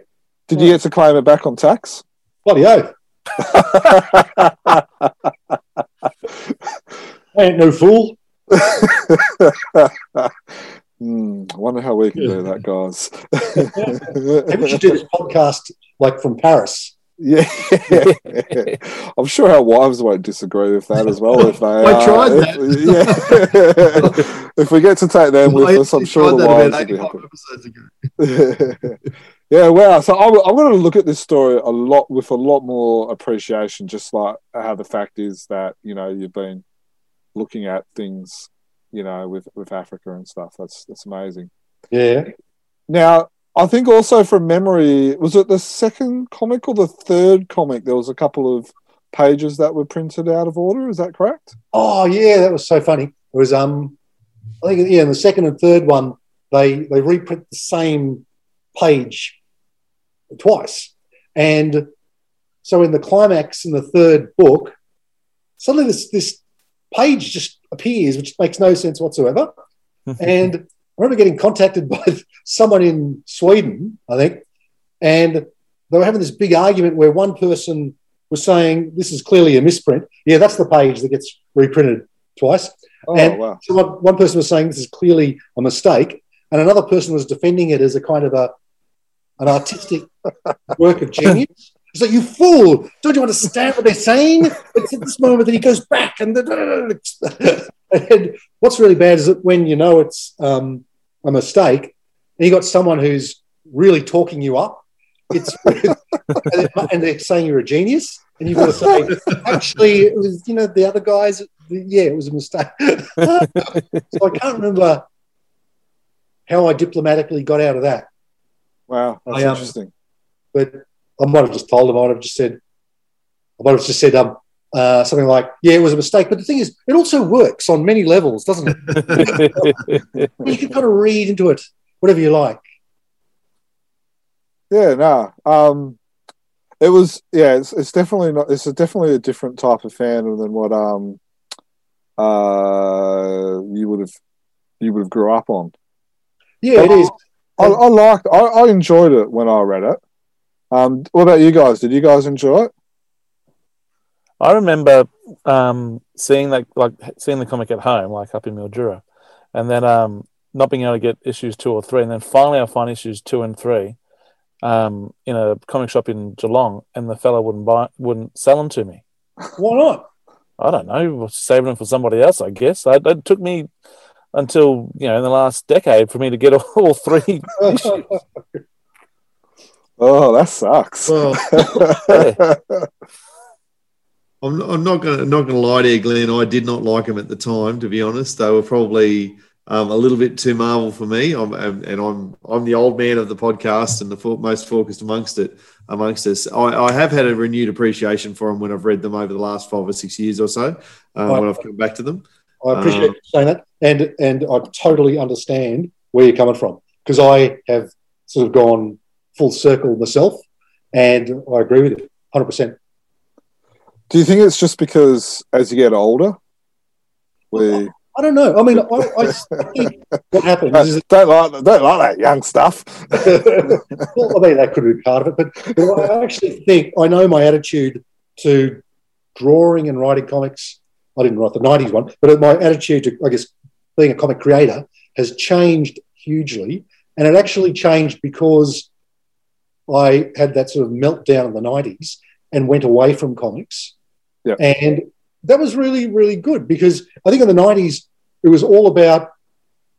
Did you get to claim it back on tax? bloody oath. I ain't no fool. Hmm, I wonder how we can do that, guys. Maybe we should do this podcast like from Paris. Yeah, I'm sure our wives won't disagree with that as well. If they, I uh, tried if- yeah. if we get to take them with us, I'm sure the wives will be happy. 85 episodes ago. yeah, wow. So I'm, I'm going to look at this story a lot with a lot more appreciation, just like how the fact is that you know you've been looking at things, you know, with with Africa and stuff. That's that's amazing. Yeah. Now, I think also from memory, was it the second comic or the third comic? There was a couple of pages that were printed out of order. Is that correct? Oh yeah, that was so funny. It was um, I think yeah, in the second and third one, they they reprint the same page twice, and so in the climax in the third book, suddenly this this page just appears, which makes no sense whatsoever. and I remember getting contacted by someone in Sweden, I think, and they were having this big argument where one person was saying this is clearly a misprint. Yeah, that's the page that gets reprinted twice. Oh And- wow! So one, one person was saying this is clearly a mistake, and another person was defending it as a kind of a an artistic work of genius. It's like you fool! Don't you understand what they're saying? It's at this moment that he goes back, and, and what's really bad is that when you know it's um, a mistake, and you got someone who's really talking you up, it's and, they're saying you're a genius, and you've got to say, actually, it was you know the other guys. Yeah, it was a mistake. so I can't remember how I diplomatically got out of that, Wow, that's I, um, interesting. but I might have just told them. I might have just said, I might have just said um, uh, something like, "Yeah, it was a mistake." But the thing is, it also works on many levels, doesn't it? you can kind of read into it whatever you like. Yeah, no. Um, it was yeah. It's, it's definitely not. It's a definitely a different type of fandom than what um uh you would have you would have grew up on. Yeah, it is. I, I liked. I, I enjoyed it when I read it. Um, what about you guys? Did you guys enjoy it? I remember um, seeing that, like seeing the comic at home, like up in Mildura, and then um, not being able to get issues two or three, and then finally I find issues two and three um, in a comic shop in Geelong, and the fellow wouldn't buy, wouldn't sell them to me. Why not? I don't know, saving them for somebody else, I guess. I, it took me until you know in the last decade for me to get all, all three issues. Oh, that sucks. Well, Yeah. I'm, I'm not going to not going to lie to you, Glenn. I did not like them at the time. To be honest, they were probably um, a little bit too Marvel for me. I'm, and and I'm I'm the old man of the podcast and the fo- most focused amongst it amongst us. I, I have had a renewed appreciation for them when I've read them over the last five or six years or so. Um, when I've come back to them. I appreciate Um, you saying that, and and I totally understand where you're coming from because I have sort of gone full circle myself, and I agree with you, hundred percent. Do you think it's just because as you get older, we I don't know. I mean, I, I, I think what happens is don't like don't like that young stuff? well, I mean, that could be part of it, but, but I actually think I know my attitude to drawing and writing comics. I didn't write the 90s one, but my attitude to, I guess, being a comic creator has changed hugely. And it actually changed because I had that sort of meltdown in the 90s and went away from comics. Yeah. And that was really, really good because I think in the 90s, it was all about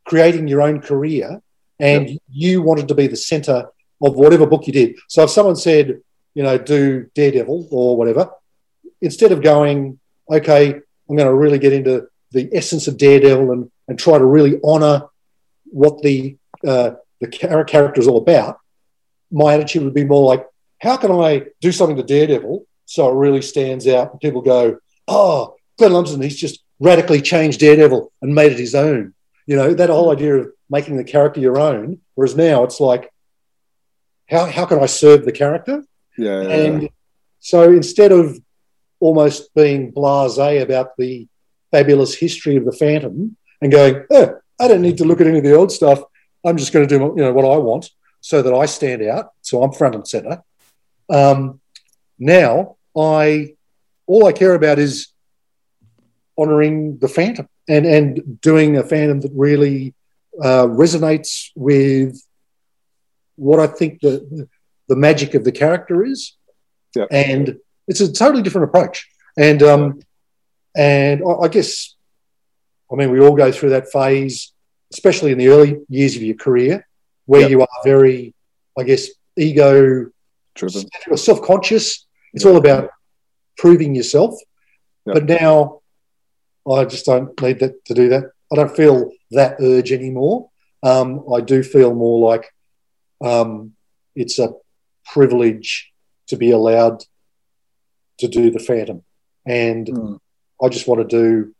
creating your own career and you wanted to be the center of whatever book you did. So if someone said, you know, do Daredevil or whatever, instead of going, okay, I'm going to really get into the essence of Daredevil and, and try to really honor what the uh, the character is all about, my attitude would be more like, how can I do something to Daredevil so it really stands out and people go, oh, Glenn Lumsden, he's just radically changed Daredevil and made it his own. You know, that whole idea of making the character your own. Whereas now it's like, how, how can I serve the character? Yeah, yeah, And so instead of almost being blasé about the fabulous history of the Phantom and going, oh, I don't need to look at any of the old stuff. I'm just going to do you know what I want so that I stand out. So I'm front and center. Um, now I all I care about is honoring the Phantom and and doing a Phantom that really uh, resonates with what I think the the magic of the character is. Yeah. And it's a totally different approach. And um, and I, I guess, I mean, we all go through that phase, especially in the early years of your career, where you are very, I guess, ego driven. self-conscious. It's all about proving yourself. Yeah. But now I just don't need that to do that. I don't feel that urge anymore. Um, I do feel more like um, it's a privilege to be allowed to do the Phantom, and Mm. I just want to do.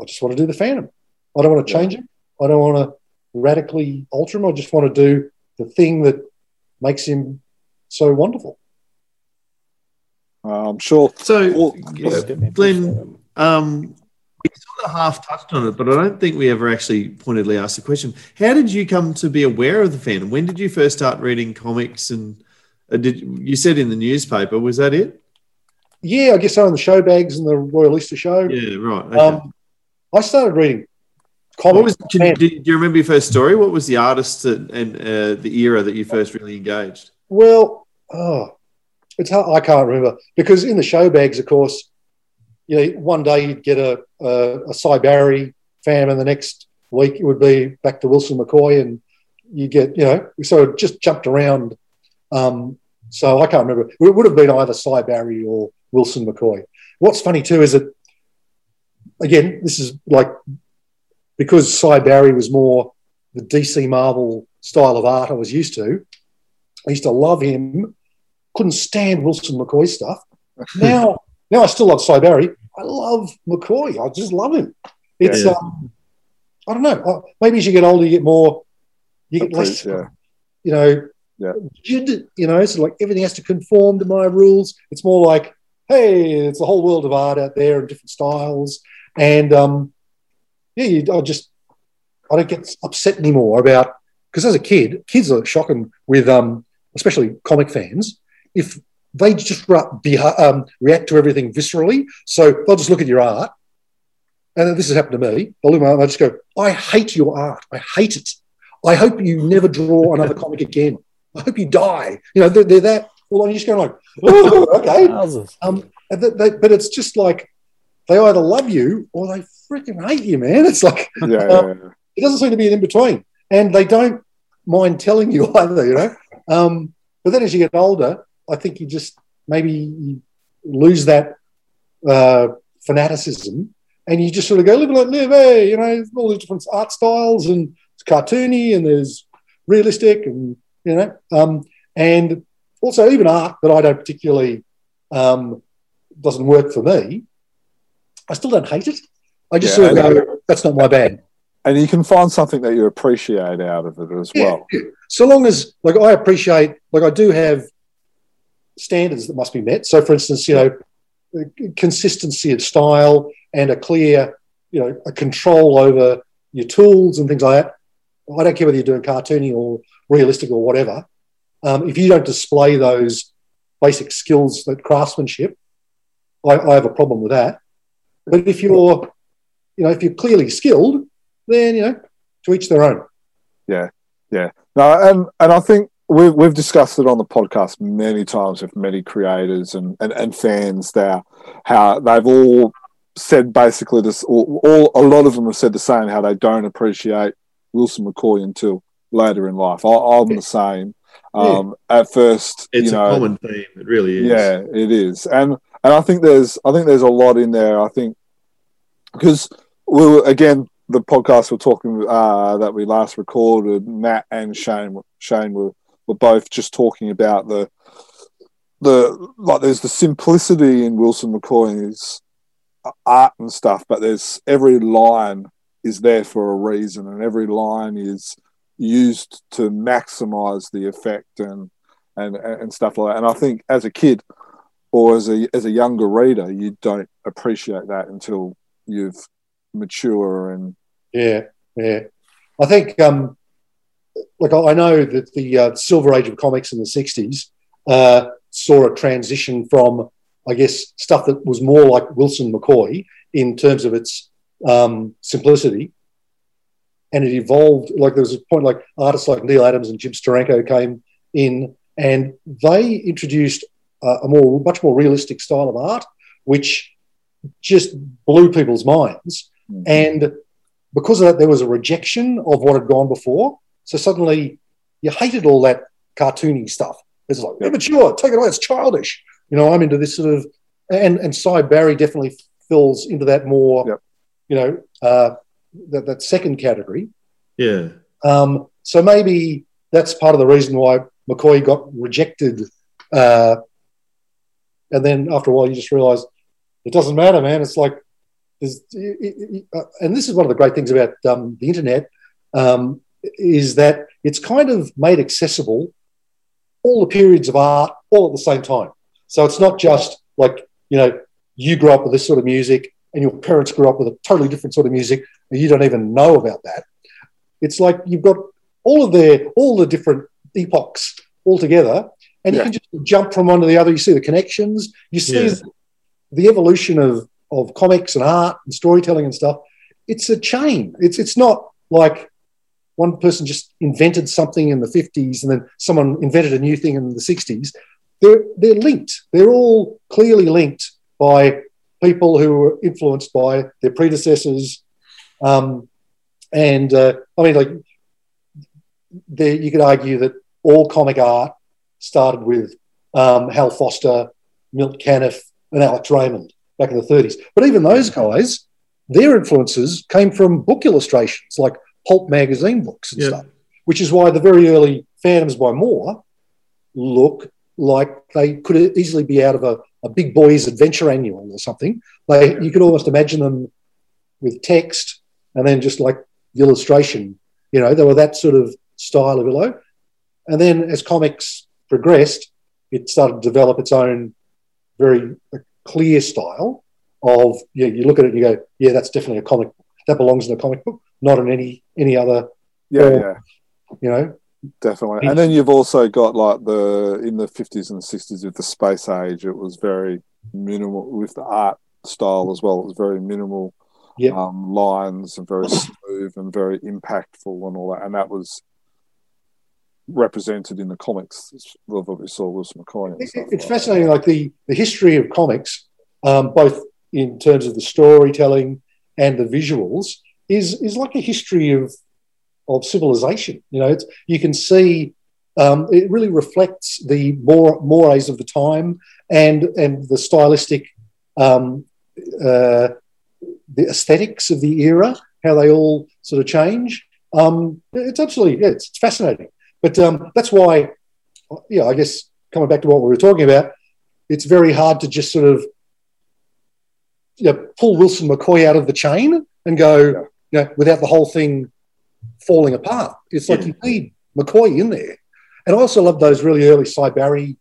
I just want to do the Phantom. I don't want to Yeah. change him. I don't want to radically alter him. I just want to do the thing that makes him so wonderful. I'm sure. So, Well, yeah, Glenn, um, we sort of half touched on it, but I don't think we ever actually pointedly asked the question. How did you come to be aware of the Phantom? When did you first start reading comics? And uh, did you said in the newspaper? Was that it? Yeah, I guess so in the show bags and the Royal Easter show. Yeah, right. Okay. Um, I started reading what was? Can, do, do you remember your first story? What was the artist that, and uh, the era that you first really engaged? well, oh, it's hard, I can't remember because in the show bags, of course, you know, one day you'd get a a, a Cy Barry fan, and the next week it would be back to Wilson McCoy, and you get you know, so it just jumped around. Um, so I can't remember. It would have been either Cy Barry or Wilson McCoy. What's funny too is that again, this is like because Cy Barry was more the DC Marvel style of art I was used to. I used to love him. Couldn't stand Wilson McCoy stuff. Now, now I still love Cy Barry. I love McCoy. I just love him. It's Yeah. um, I don't know. Uh, Maybe as you get older, you get more. You get less. Yeah. You know. Yeah. You know, so like everything has to conform to my rules. It's more like, hey, it's a whole world of art out there and different styles. And um, yeah, you, I just I don't get upset anymore about because as a kid, kids are shocking with um, especially comic fans. If they just re- be, um, react to everything viscerally. So they'll just look at your art, and this has happened to me. They'll look at my art and they just go, "I hate your art. I hate it. I hope you never draw another comic again. I hope you die." You know, they're, they're that. Well, I'm just going like, oh, okay. Um, and th- they, but it's just like they either love you or they freaking hate you, man. It's like Yeah, yeah, um, yeah. it doesn't seem to be an in between, and they don't mind telling you either. You know, um, but then as you get older, I think you just maybe you lose that uh, fanaticism, and you just sort of go live and let live. Hey, you know, all these different art styles, and it's cartoony, and there's realistic, and you know, um, and also even art that I don't particularly um, doesn't work for me. I still don't hate it. I just Yeah, sort of go, that's not my bag. And you can find something that you appreciate out of it as well. Yeah. So long as, like, I appreciate, like, I do have standards that must be met. So, for instance, you know, consistency of style and a clear, you know, a control over your tools and things like that. I don't care whether you're doing cartooning or realistic or whatever. Um, if you don't display those basic skills, that craftsmanship, I, I have a problem with that. But if you're, you know, if you're clearly skilled, then you know, to each their own. Yeah, yeah. No, and and I think we've we've discussed it on the podcast many times with many creators and and, and fans there, how they've all said basically this. All, all a lot of them have said the same. How they don't appreciate Wilson McCoy until later in life. I, I'm the same. Um, At first, It's you know, a common theme. It really is. yeah, it is, and and I think there's I think there's a lot in there. I think because we were again the podcast we're talking uh, that we last recorded, Matt and Shane Shane were were both just talking about the the like there's the simplicity in Wilson McCoy's art and stuff, but there's every line is there for a reason, and every line is used to maximize the effect and and and stuff like that. And I think as a kid or as a as a younger reader, you don't appreciate that until you've mature and Yeah, yeah. I think, um, like, I know that the uh, silver age of comics in the 60s uh, saw a transition from, I guess, stuff that was more like Wilson McCoy in terms of its um, simplicity. And it evolved, like, there was a point like artists like Neal Adams and Jim Steranko came in and they introduced uh, a more, much more realistic style of art, which just blew people's minds. And because of that, there was a rejection of what had gone before. So suddenly you hated all that cartoony stuff. It's like, immature, take it away, it's childish. You know, I'm into this sort of, and, and Cy Barry definitely fills into that more, Yep. you know, uh, that, that second category. Yeah. Um, so maybe that's part of the reason why McCoy got rejected. Uh, and then after a while, you just realize it doesn't matter, man. It's like, there's, it- it- uh, and this is one of the great things about um, the internet um, is that it's kind of made accessible all the periods of art all at the same time. So it's not just like, you know, you grew up with this sort of music and your parents grew up with a totally different sort of music and you don't even know about that. It's like you've got all of their all the different epochs all together, and Yeah. you can just jump from one to the other. You see the connections, you see Yeah. the evolution of of comics and art and storytelling and stuff. It's a chain. It's it's not like one person just invented something in the 50s and then someone invented a new thing in the 60s. They're they're linked. They're all clearly linked by people who were influenced by their predecessors. Um, and uh, I mean, like, there, you could argue that all comic art started with um, Hal Foster, Milt Caniff, and Alex Raymond back in the 30s. But even those guys, their influences came from book illustrations like pulp magazine books and Yeah. stuff, which is why the very early Phantoms by Moore look like they could easily be out of a, a big boys adventure annual or something. They, you could almost imagine them with text and then just like the illustration. You know, they were that sort of style of illo. And then as comics progressed, it started to develop its own very uh, clear style of yeah, you look at it and you go, yeah, that's definitely a comic. That belongs in a comic book, not in any any other yeah, Yeah. yeah. you know. definitely. And then you've also got like the in the fifties and sixties with the space age. It was very minimal with the art style as well. It was very minimal Yep. um, lines and very smooth and very impactful and all that. And that was represented in the comics of what we saw Wilson McCoy. It- it's like fascinating, like the, the history of comics, um, both in terms of the storytelling and the visuals, is is like a history of of civilization. You know, you can see um, it really reflects the more mores of the time and and the stylistic, um, uh, the aesthetics of the era, how they all sort of change. Um, it's absolutely yeah, it's, it's fascinating. But um, that's why, yeah, I guess coming back to what we were talking about, it's very hard to just sort of you know, pull Wilson McCoy out of the chain and go, Yeah. you know, without the whole thing falling apart. It's like Yeah. you need McCoy in there. And I also love those really early Cy Barry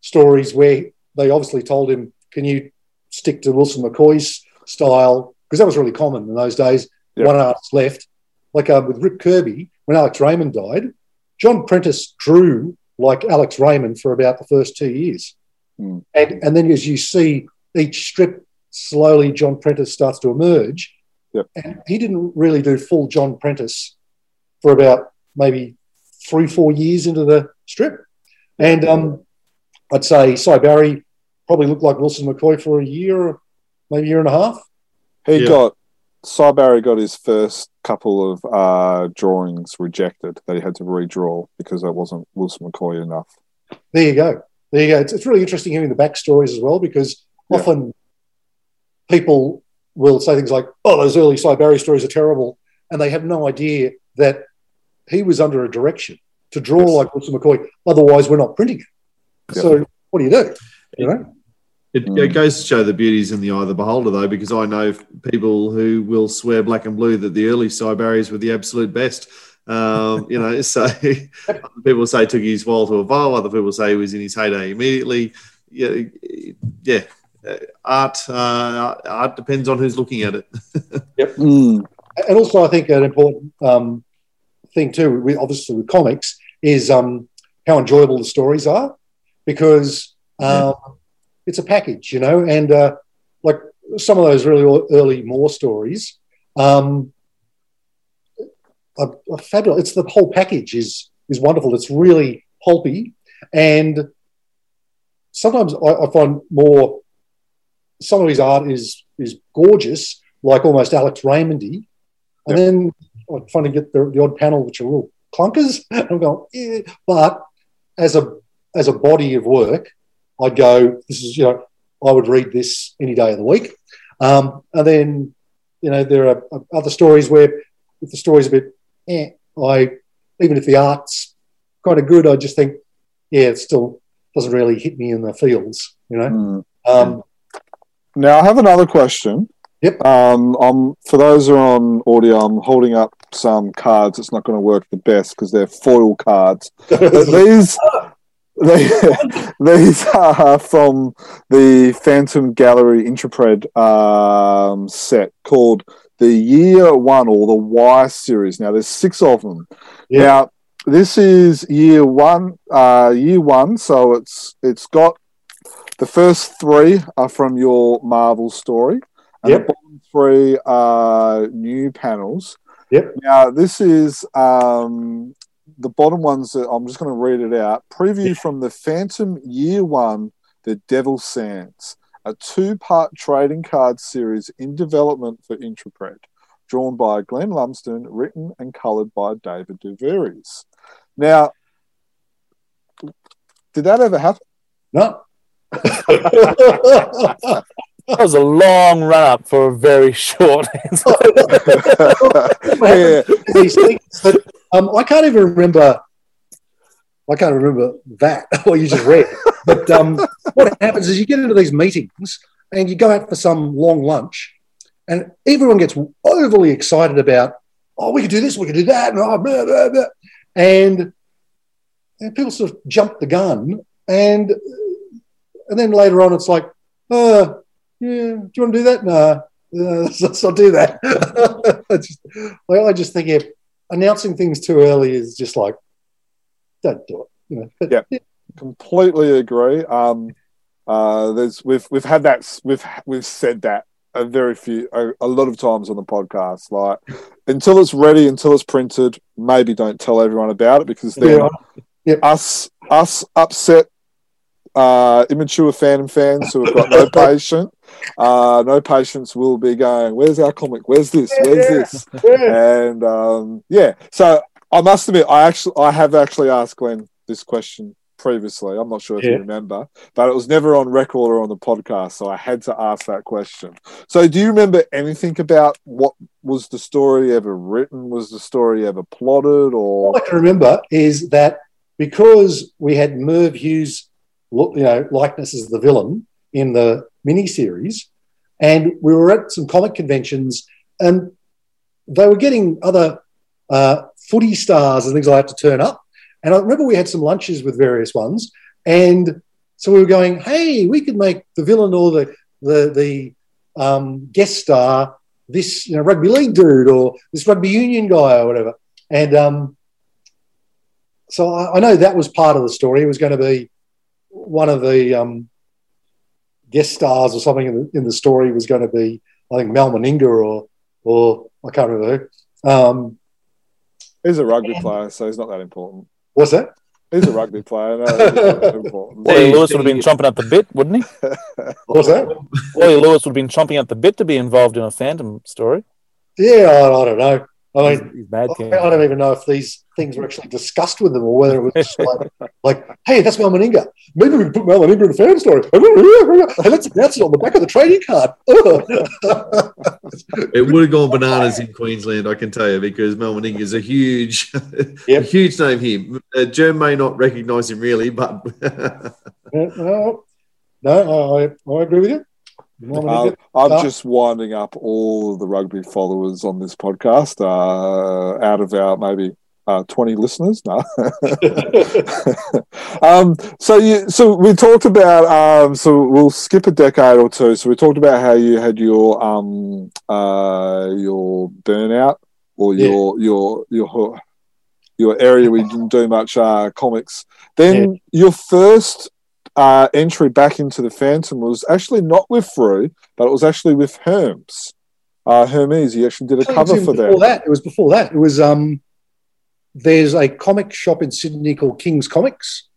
stories where they obviously told him, can you stick to Wilson McCoy's style? Because that was really common in those days. Yeah. One artist left. Like uh, with Rip Kirby, when Alex Raymond died, John Prentice drew like Alex Raymond for about the first two years. Mm. And, and then as you see each strip, slowly John Prentice starts to emerge. Yep. And he didn't really do full John Prentice for about maybe three, four years into the strip. And um, I'd say Cy Barry probably looked like Wilson McCoy for a year, maybe a year and a half. He Yeah. got Cy Barry got his first couple of uh, drawings rejected that he had to redraw because that wasn't Wilson McCoy enough. There you go. There you go. It's, it's really interesting hearing the backstories as well because Yeah. often people will say things like, oh, those early Cy Barry stories are terrible. And they have no idea that he was under a direction to draw Yes. like Wilson McCoy. Otherwise, we're not printing it. Yeah. So what do you do? You know? It, Mm. it goes to show the beauties in the eye of the beholder, though, because I know people who will swear black and blue that the early Cy Barrys were the absolute best. Um, you know, so other people say it took his while to evolve. Other people say he was in his heyday immediately. Yeah, yeah. Uh, art, uh, art depends on who's looking at it. Mm. And also, I think an important um, thing too, with, obviously with comics, is um, how enjoyable the stories are, because um, it's a package, you know. And uh, like some of those really early Moore stories, um, are, are fabulous. It's the whole package is is wonderful. It's really pulpy, and sometimes I, I find more. Some of his art is is gorgeous, like almost Alex Raymondy, and then I find to get the, the odd panel which are all clunkers. I'm going, yeah. but as a as a body of work, I'd go. This is you know, I would read this any day of the week. Um, and then you know there are other stories where if the story's a bit, eh, I even if the art's kind of good, I just think, yeah, it still doesn't really hit me in the feels. You know. Mm. Um, Now I have another question. Yep. Um, I'm, for those who are on audio, I'm holding up some cards. It's not going to work the best because they're foil cards. But these, they, these are from the Phantom Gallery Intrepid um, set called the Year One or the Y series. Now there's six of them. Yeah. Now this is year one. Uh, year one, so it's it's got the first three are from your Marvel story, and Yep. the bottom three are new panels. Yep. Now this is um, the bottom ones. That I'm just going to read it out. Preview from the Phantom Year One, The Devil Sands, a two-part trading card series in development for Intrepid, drawn by Glenn Lumsden, written and coloured by David DeVries. Now, did that ever happen? no. That was a long run up for a very short answer. yeah. that um, I can't even remember. I can't remember that what you just read. But um, what happens is you get into these meetings and you go out for some long lunch, and everyone gets overly excited about, oh, we could do this, we could do that, and, oh, blah, blah, blah. and and people sort of jump the gun, and and then later on it's like, uh, yeah, do you want to do that? No, uh, let's, not do that. I just, I just think yeah, announcing things too early is just like, don't do it. You know, but, Yeah. completely agree. Um, uh, there's we've we've had that we've we've said that a very few a, a lot of times on the podcast. Like until it's ready, until it's printed, maybe don't tell everyone about it because then Yeah. us us upset uh, immature Phantom fans who have got no patience, uh, no patience will be going. Where's our comic? Where's this? Where's Yeah. this? Yeah. And um, yeah, so I must admit, I actually I have actually asked Glenn this question previously. I'm not sure if Yeah. you remember, but it was never on record or on the podcast, so I had to ask that question. So, do you remember anything about what was the story ever written? Was the story ever plotted, All or I can remember is that because we had Merv Hughes, look, you know, likeness as the villain in the miniseries, and we were at some comic conventions, and they were getting other uh, footy stars and things like that to turn up. And I remember we had some lunches with various ones, and so we were going, "Hey, we could make the villain or the the the um, guest star this you know rugby league dude or this rugby union guy or whatever." And um, so I, I know that was part of the story. It was going to be one of the um, guest stars or something in the, in the story was going to be, I think, Mal Meninga or or I can't remember who. Um, he's a rugby player, so he's not that important. what's that? He's a rugby player. No, he's not that important. Wally Lewis would have been yeah. chomping at the bit, wouldn't he? What's that? Wally Lewis would have been chomping at the bit to be involved in a Phantom story. Yeah, I, I don't know. I mean, he's mad. I, I don't even know if these things were actually discussed with them or whether it was just like, like hey, that's Mal Meninga. Maybe we can put Mal Meninga in a fan story. Hey, let's announce it on the back of the trading card. It would have gone bananas in Queensland, I can tell you, because Mal Meninga is a huge, Yep. a huge name here. Uh, Germ may not recognise him really, but no, no, I, I agree with you. Uh, I'm Uh, just winding up all of the rugby followers on this podcast. Uh, out of our maybe uh, 20 listeners, no. um, so you, so we talked about. Um, so we'll skip a decade or two. So we talked about how you had your um, uh, your burnout or Yeah. your your your your area where you didn't do much uh, comics. Then your first uh, entry back into the Phantom was actually not with Frew, but it was actually with Hermes. Uh, Hermes, he actually did a it was cover for them. that. It was before that. It was um. There's a comic shop in Sydney called King's Comics,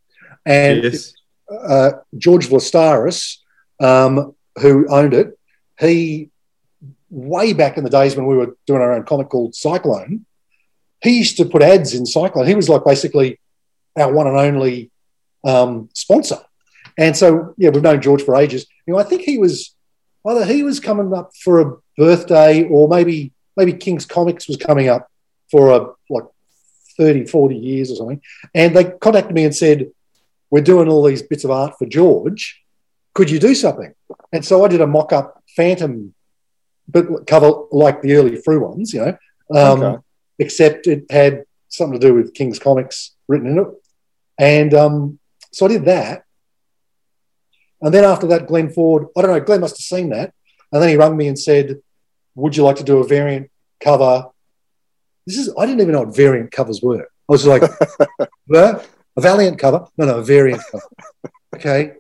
and yes, uh, George Vlastaris, um, who owned it, he way back in the days when we were doing our own comic called Cyclone, he used to put ads in Cyclone. He was like basically our one and only um, sponsor. And so, yeah, we've known George for ages. You know, I think he was either he was coming up for a birthday or maybe maybe King's Comics was coming up for a like 30, 40 years or something. And they contacted me and said, We're doing all these bits of art for George. Could you do something? And so I did a mock up Phantom but cover like the early Frew ones, you know. Um, Okay. Except it had something to do with King's Comics written in it. And um, so I did that. And then after that, Glenn Ford, I don't know, Glenn must have seen that. And then he rang me and said, Would you like to do a variant cover? This is, I didn't even know what variant covers were. I was like, "What? A Valiant cover? No, no, a variant cover. Okay.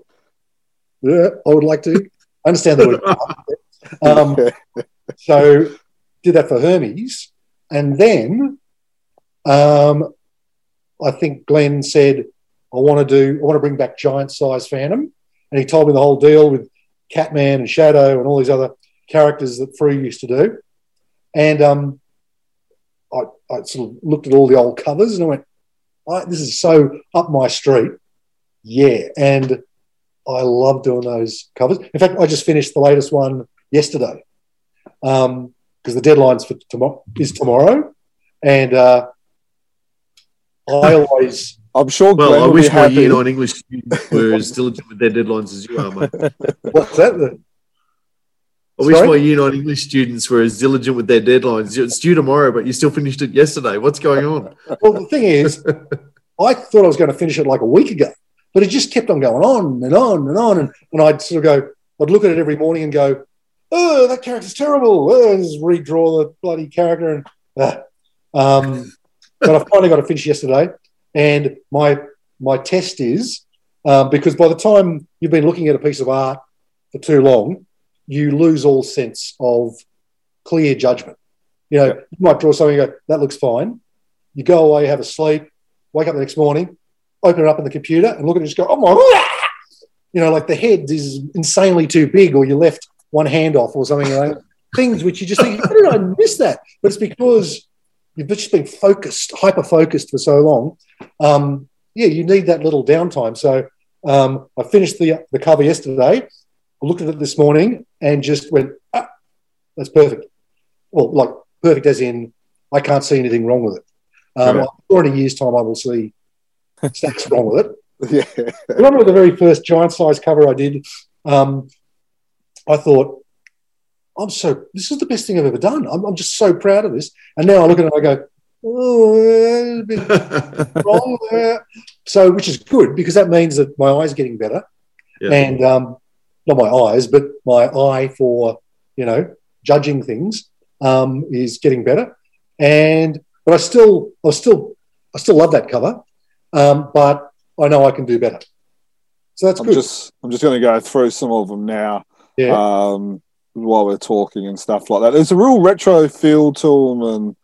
Yeah, I would like to. I understand the word. Um, so did that for Hermes. And then um, I think Glenn said, I want to do, I want to bring back giant size Phantom. And he told me the whole deal with Catman and Shadow and all these other characters that Frew used to do. And um, I, I sort of looked at all the old covers and I went, "I- this is so up my street. Yeah. And I love doing those covers. In fact, I just finished the latest one yesterday because the deadline's for tomorrow is tomorrow, and uh, I always I'm sure Glenn well, I wish my happy. year nine English students were as diligent with their deadlines as you are, mate. what's that? The, I wish my year nine English students were as diligent with their deadlines. It's due tomorrow, but you still finished it yesterday. What's going on? well, the thing is, I thought I was going to finish it like a week ago, but it just kept on going on and on and on, and, and I'd sort of go, I'd look at it every morning and go, oh, that character's terrible. Oh, and just redraw the bloody character, and uh, um, but I finally got to finish yesterday, And my my test is um, because by the time you've been looking at a piece of art for too long, you lose all sense of clear judgment. You know, you might draw something, and go, that looks fine. You go away, have a sleep, wake up the next morning, open it up in the computer, and look at it, and just go, oh my, you know, like the head is insanely too big, or you left one hand off, or something like that. Things which you just think, how did I miss that? But it's because you've just been focused, hyper focused for so long. Um, yeah, you need that little downtime. So um, I finished the the cover yesterday. I looked at it this morning and just went, ah, that's perfect. Well, like perfect as in I can't see anything wrong with it. Um, sure in a year's time I will see stacks wrong with it. Yeah. I remember the very first giant size cover I did. Um, I thought, I'm so, this is the best thing I've ever done. I'm, I'm just so proud of this. And now I look at it and I go, oh, there's a bit wrong there. So, which is good because that means that my eye's are getting better. Yeah. And um, not my eyes, but my eye for, you know, judging things um, is getting better. And, but I still, I still, I still love that cover. Um, but I know I can do better. So that's I'm good. just I'm just going to go through some of them now. yeah. um, while we're talking and stuff like that. There's a real retro feel to them, and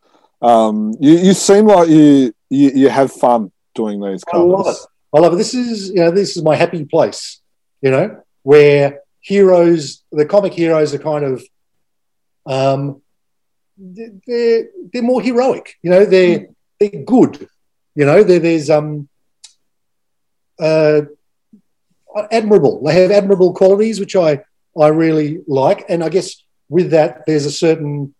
um, you, you seem like you, you you have fun doing these I love covers. I love it. This is, you know, this is my happy place, you know, where heroes, the comic heroes are kind of, um, they're, they're more heroic, you know, they're, they're good, you know, there there's, um, uh, admirable. They have admirable qualities, which I, I really like. And I guess with that, there's a certain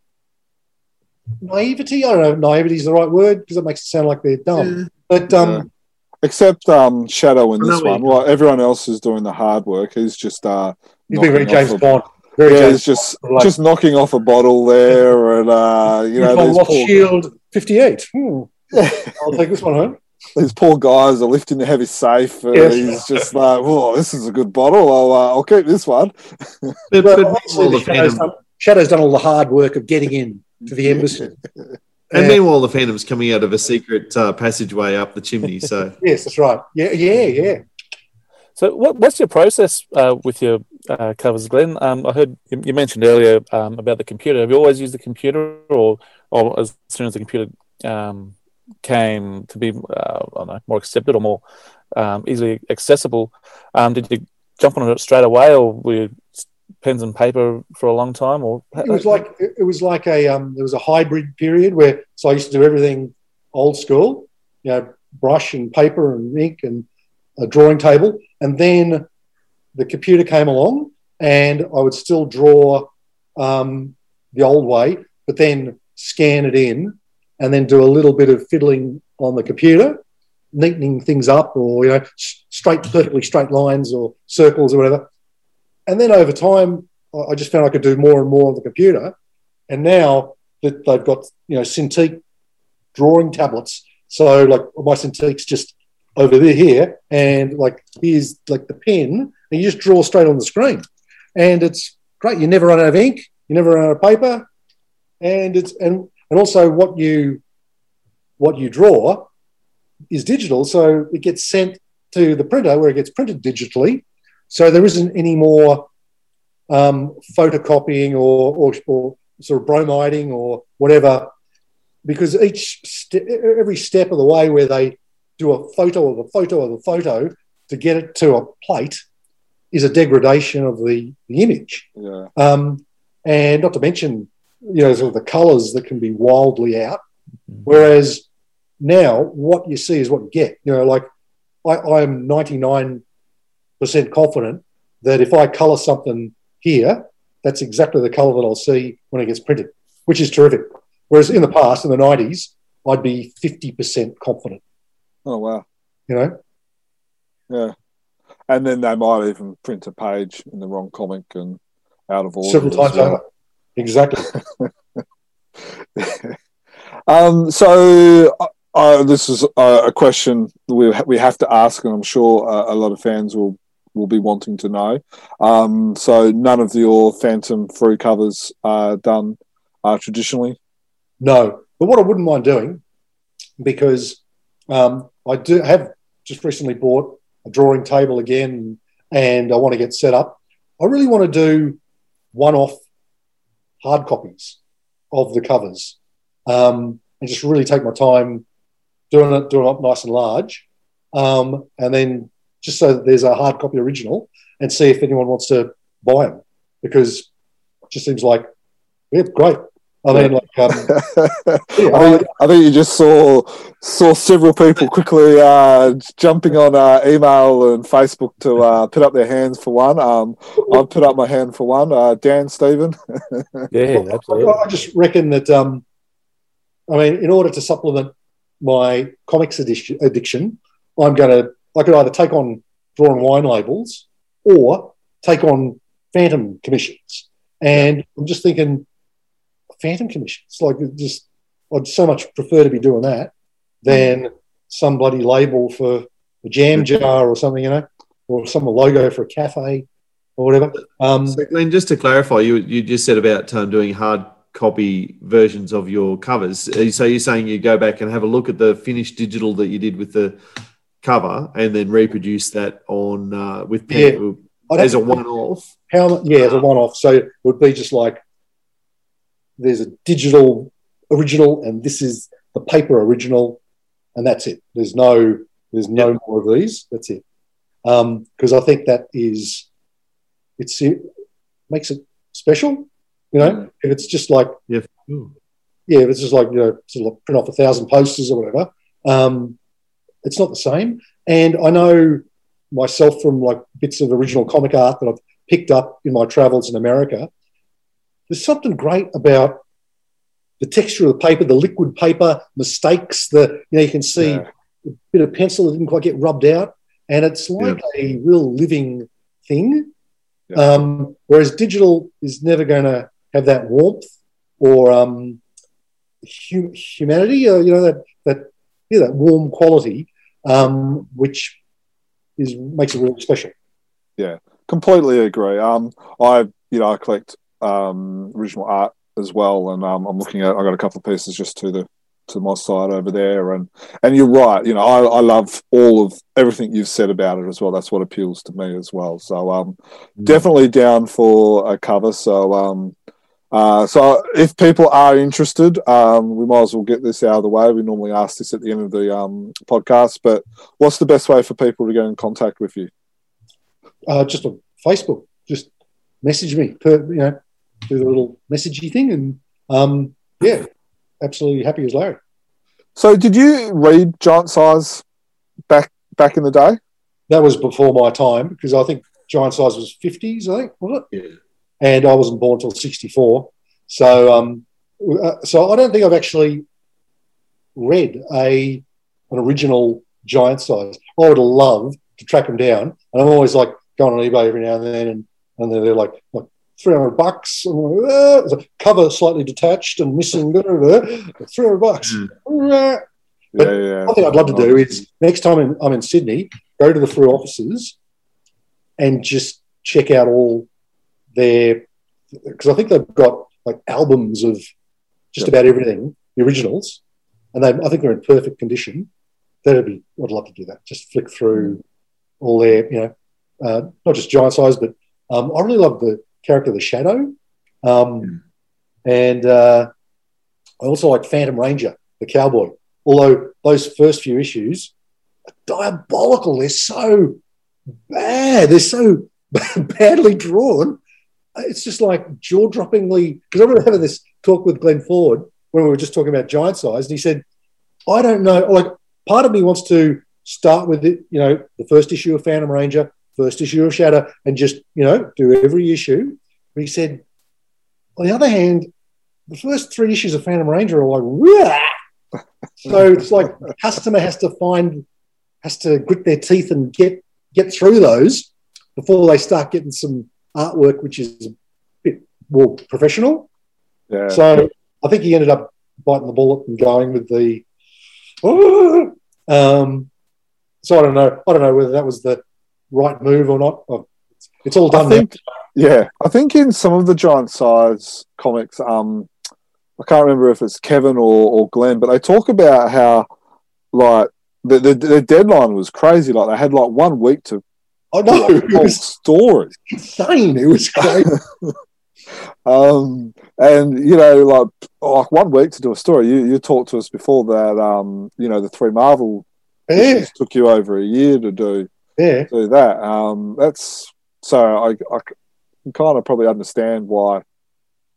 naivety. I don't know if naivety is the right word because it makes it sound like they're dumb. But, um, Yeah. Except um, Shadow in this one. Well, everyone else is doing the hard work. He's just uh, He's been very James a- Bond. Very Yeah, James he's just Like- just knocking off a bottle there, and uh, you know, Bond. Lost poor, Shield 58. Hmm. I'll take this one home. These poor guys are lifting the heavy safe, and Yes. he's just like, "Oh, this is a good bottle. I'll uh, I'll keep this one." But, But but obviously, the the Shadow's, Phantom, done, Shadow's done all the hard work of getting in to the embassy. and Yeah. meanwhile, the Phantom's coming out of a secret uh, passageway up the chimney. So Yes, that's right. Yeah, yeah, yeah. So, what, what's your process uh, with your uh, covers, Glenn? Um, I heard you, you mentioned earlier um, about the computer. Have you always used the computer, or, or as soon as the computer um, came to be, uh, know, more accepted or more um, easily accessible, um, did you jump on it straight away, or were pens and paper for a long time? Or It was like it was like a um, there was a hybrid period where so I used to do everything old school, you know, brush and paper and ink and a drawing table, and then the computer came along, and I would still draw um, the old way, but then scan it in, and then do a little bit of fiddling on the computer, neatening things up, or you know, straight, perfectly straight lines or circles or whatever. And then over time, I just found I could do more and more on the computer. And now that they've got you know Cintiq drawing tablets, so like my Cintiq's just over there here, and like here's like the pen, and you just draw straight on the screen, and it's great. You never run out of ink, you never run out of paper, and it's and and also what you what you draw is digital, so it gets sent to the printer where it gets printed digitally. So there isn't any more um, photocopying or, or, or sort of bromiding or whatever, because each ste- every step of the way where they do a photo of a photo of a photo to get it to a plate is a degradation of the, the image. Yeah, Um, and not to mention, you know, sort of the colours that can be wildly out. Whereas now, what you see is what you get. You know, like I, I'm 99% confident that if I colour something here, that's exactly the colour that I'll see when it gets printed, which is terrific. Whereas in the past, in the 90s, I'd be 50% confident, oh wow, you know? yeah. And then they might even print a page in the wrong comic and out of order. several times well. over. Exactly. um, so uh, uh, this is a, a question we we have to ask, and I'm sure uh, a lot of fans will will be wanting to know. Um, so none of your Phantom Frew covers are done uh, traditionally. No, but what I wouldn't mind doing, because um, I do have just recently bought a drawing table again, and I want to get set up. I really want to do one-off hard copies of the covers, um, and just really take my time doing it, doing it up nice and large, um, and then just so that there's a hard copy original, and see if anyone wants to buy them because it just seems like yeah, great. I mean, like, um, yeah, I, think, I think you just saw saw several people quickly uh, jumping on uh, email and Facebook to uh, put up their hands for one. Um, I've put up my hand for one. Uh, Dan, Stephen. Yeah, absolutely. I just reckon that, um, I mean, in order to supplement my comics addiction, addiction I'm going to, I could either take on drawing wine labels or take on phantom commissions. And I'm just thinking, phantom commissions, like just, I'd so much prefer to be doing that than some bloody label for a jam jar or something, you know, or some logo for a cafe or whatever. Um, So, Glenn, just to clarify, you you just said about um, doing hard copy versions of your covers. Uh, So you're saying you go back and have a look at the finished digital that you did with the cover, and then reproduce that on uh, with pen I'd as a one-off. How yeah, as a one-off. So it would be just like there's a digital original, and this is the paper original, and that's it. There's no there's no more of these. That's it. Because I think that is it's it makes it special. You know, if it's just like Yeah. Yeah, if it's just like you know, sort of like print off a thousand posters or whatever, um, it's not the same. And I know myself from like bits of original comic art that I've picked up in my travels in America. There's something great about the texture of the paper, the liquid paper, mistakes. The you know you can see Yeah. a bit of pencil that didn't quite get rubbed out, and it's like a real living thing. Yeah. Um, whereas digital is never going to have that warmth or um, hu- humanity, or you know that that yeah, that warm quality, um, which is makes it really special. Yeah, completely agree. Um, I you know I collect um, original art as well, and um, I'm looking at. I got a couple of pieces just to the to my side over there, and and you're right. You know, I, I love all of everything you've said about it as well. That's what appeals to me as well. So um, definitely down for a cover. So um. Uh, so if people are interested, um, we might as well get this out of the way. We normally ask this at the end of the um, podcast, but what's the best way for people to get in contact with you? Uh, just on Facebook, just message me, per, you know, do the little messagey thing, and um, yeah, absolutely happy as Larry. So, did you read Giant Size back back in the day? That was before my time because I think Giant Size was fifties, I think, was it? Yeah. and I wasn't born until '64. So, um, uh, so I don't think I've actually read a an original giant size. I would love to track them down, and I'm always like going on eBay every now and then, and and they're like like. 300 bucks, I'm a cover slightly detached and missing, blah, blah, blah. 300 bucks. Ah. But yeah, yeah. One thing I'd love to do is next time in, I'm in Sydney, go to the Frew offices and just check out all their because I think they've got like albums of just about everything, the originals, and they I think they're in perfect condition. That'd be I'd love to do that. Just flick through all their you know uh, not just giant size, but um, I really love the character the Shadow, um, and uh, I also like Phantom Ranger, the cowboy. Although those first few issues are diabolical, they're so bad, they're so badly drawn. It's just like jaw droppingly. Because I remember having this talk with Glenn Ford when we were just talking about giant size, and he said, I don't know, like, part of me wants to start with it, you know, the first issue of Phantom Ranger, first issue of Shadow, and just, you know, do every issue. But he said, on the other hand, the first three issues of Phantom Ranger are like, Wah! so it's like the customer has to find, has to grit their teeth and get get through those before they start getting some artwork which is a bit more professional. yeah. So I think he ended up biting the bullet and going with the. Um, so I don't know. I don't know whether that was the right move or not. It's, it's all done. I think, yeah, I think in some of the giant size comics, um, I can't remember if it's Kevin or, or Glenn, but they talk about how, like, the, the the deadline was crazy. Like they had like one week to I know a it was story. insane. It was great. Um, and you know, like like one week to do a story. You you talked to us before that. Um, you know, the three Marvel yeah, took you over a year to do yeah. do that. Um, that's so I I can kind of probably understand why.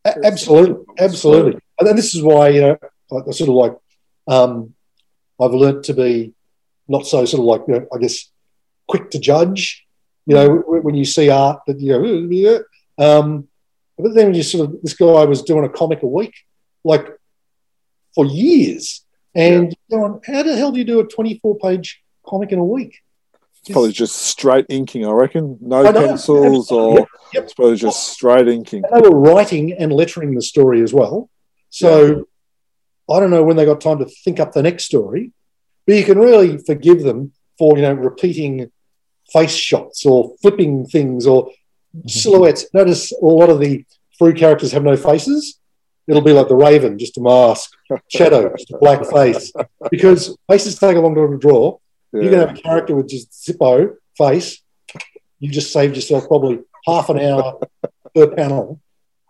Absolutely, absolutely. And then this is why you know, like, I sort of like, um, I've learnt to be not so sort of like, you know, I guess, quick to judge. You know, w- when you see art that you go, "Ugh, yeah. um, but then when you sort of, this guy was doing a comic a week, like for years, and you're going, how the hell do you do a 24 page comic in a week? It's probably just straight inking, I reckon. No I pencils, or Yep, yep. it's probably just straight inking. And they were writing and lettering the story as well. So I don't know when they got time to think up the next story, but you can really forgive them for you know repeating face shots or flipping things or mm-hmm. silhouettes. Notice a lot of the Frew characters have no faces. It'll be like the Raven, just a mask, shadow, just a black face. Because faces take a long time to draw. You can have a character with just Zippo face. You just saved yourself probably half an hour per panel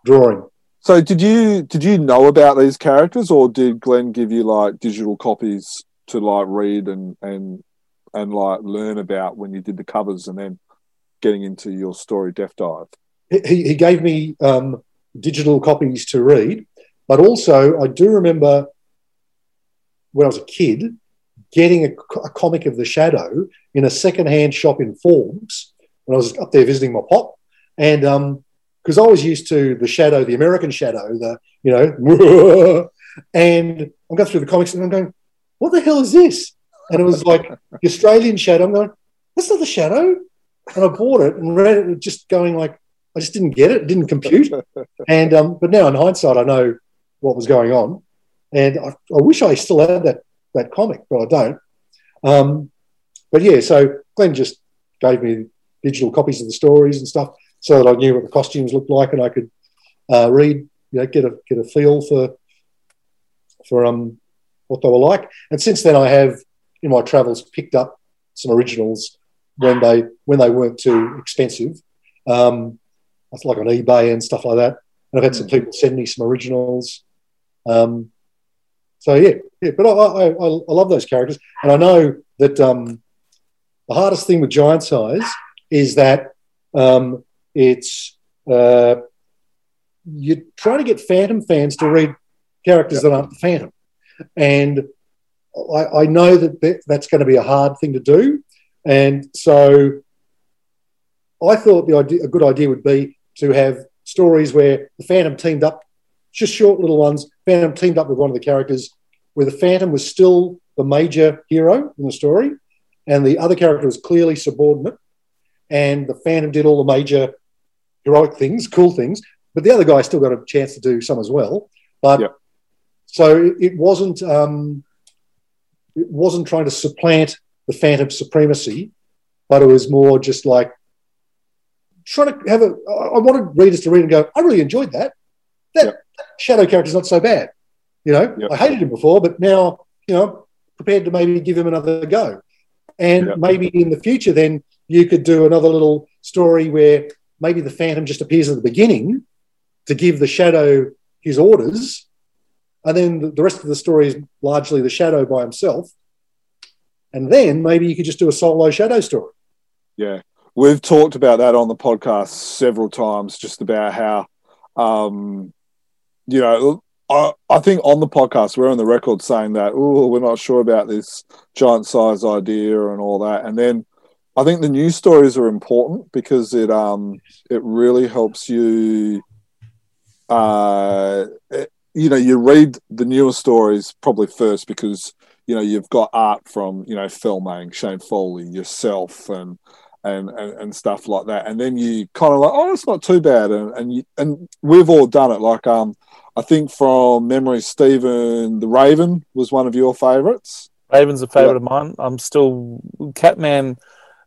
drawing. So did you did you know about these characters, or did Glenn give you like digital copies to like read and and and like learn about when you did the covers, and then getting into your story Death Dive? He, he gave me um, digital copies to read, but also I do remember when I was a kid getting a, a comic of the Shadow in a second-hand shop in Forbes when I was up there visiting my pop, and because I was used to the Shadow, the American Shadow, the you know, and I'm going through the comics and I'm going, what the hell is this? And it was like the Australian Shadow. I'm going, that's not the Shadow. And I bought it and read it, just going like, I just didn't get it, it didn't compute. And um, but now in hindsight, I know what was going on, and I, I wish I still had that that comic, but I don't. Um, but yeah, so Glenn just gave me digital copies of the stories and stuff, so that I knew what the costumes looked like, and I could uh, read, you know, get a get a feel for for um what they were like. And since then, I have in my travels picked up some originals when they when they weren't too expensive. Um, like on eBay and stuff like that. And I've had some people send me some originals. Um, so yeah, yeah. But I, I, I, love those characters, and I know that um, the hardest thing with Giant Size is that um, it's uh, you're trying to get Phantom fans to read characters that aren't the Phantom, and I, I know that that- that's going to be a hard thing to do, and so I thought the idea, a good idea would be to have stories where the Phantom teamed up, just short little ones. Phantom teamed up with one of the characters, where the Phantom was still the major hero in the story, and the other character was clearly subordinate, and the Phantom did all the major heroic things, cool things, but the other guy still got a chance to do some as well. But so it, wasn't um, it wasn't trying to supplant the Phantom supremacy, but it was more just like trying to have a. I wanted readers to read and go, I really enjoyed that. That, that shadow character's not so bad. You know, Yep. I hated him before, but now you know, prepared to maybe give him another go. And Yep. maybe in the future, then you could do another little story where maybe the Phantom just appears at the beginning to give the Shadow his orders, and then the- the rest of the story is largely the Shadow by himself. And then maybe you could just do a solo Shadow story. Yeah, we've talked about that on the podcast several times, just about how, um, you know, I, think on the podcast we're on the record saying that oh we're not sure about this giant size idea and all that, and then I think the news stories are important because it um it really helps you. Uh, it- you know, you read the newer stories probably first because you know you've got art from you know Phil Mang, Shane Foley, yourself, and and, and, and stuff like that. And then you kind of like, oh, it's not too bad. And and, you, and we've all done it. Like um, I think from memory, Stephen the Raven was one of your favourites. Raven's a favourite of mine. I'm still Catman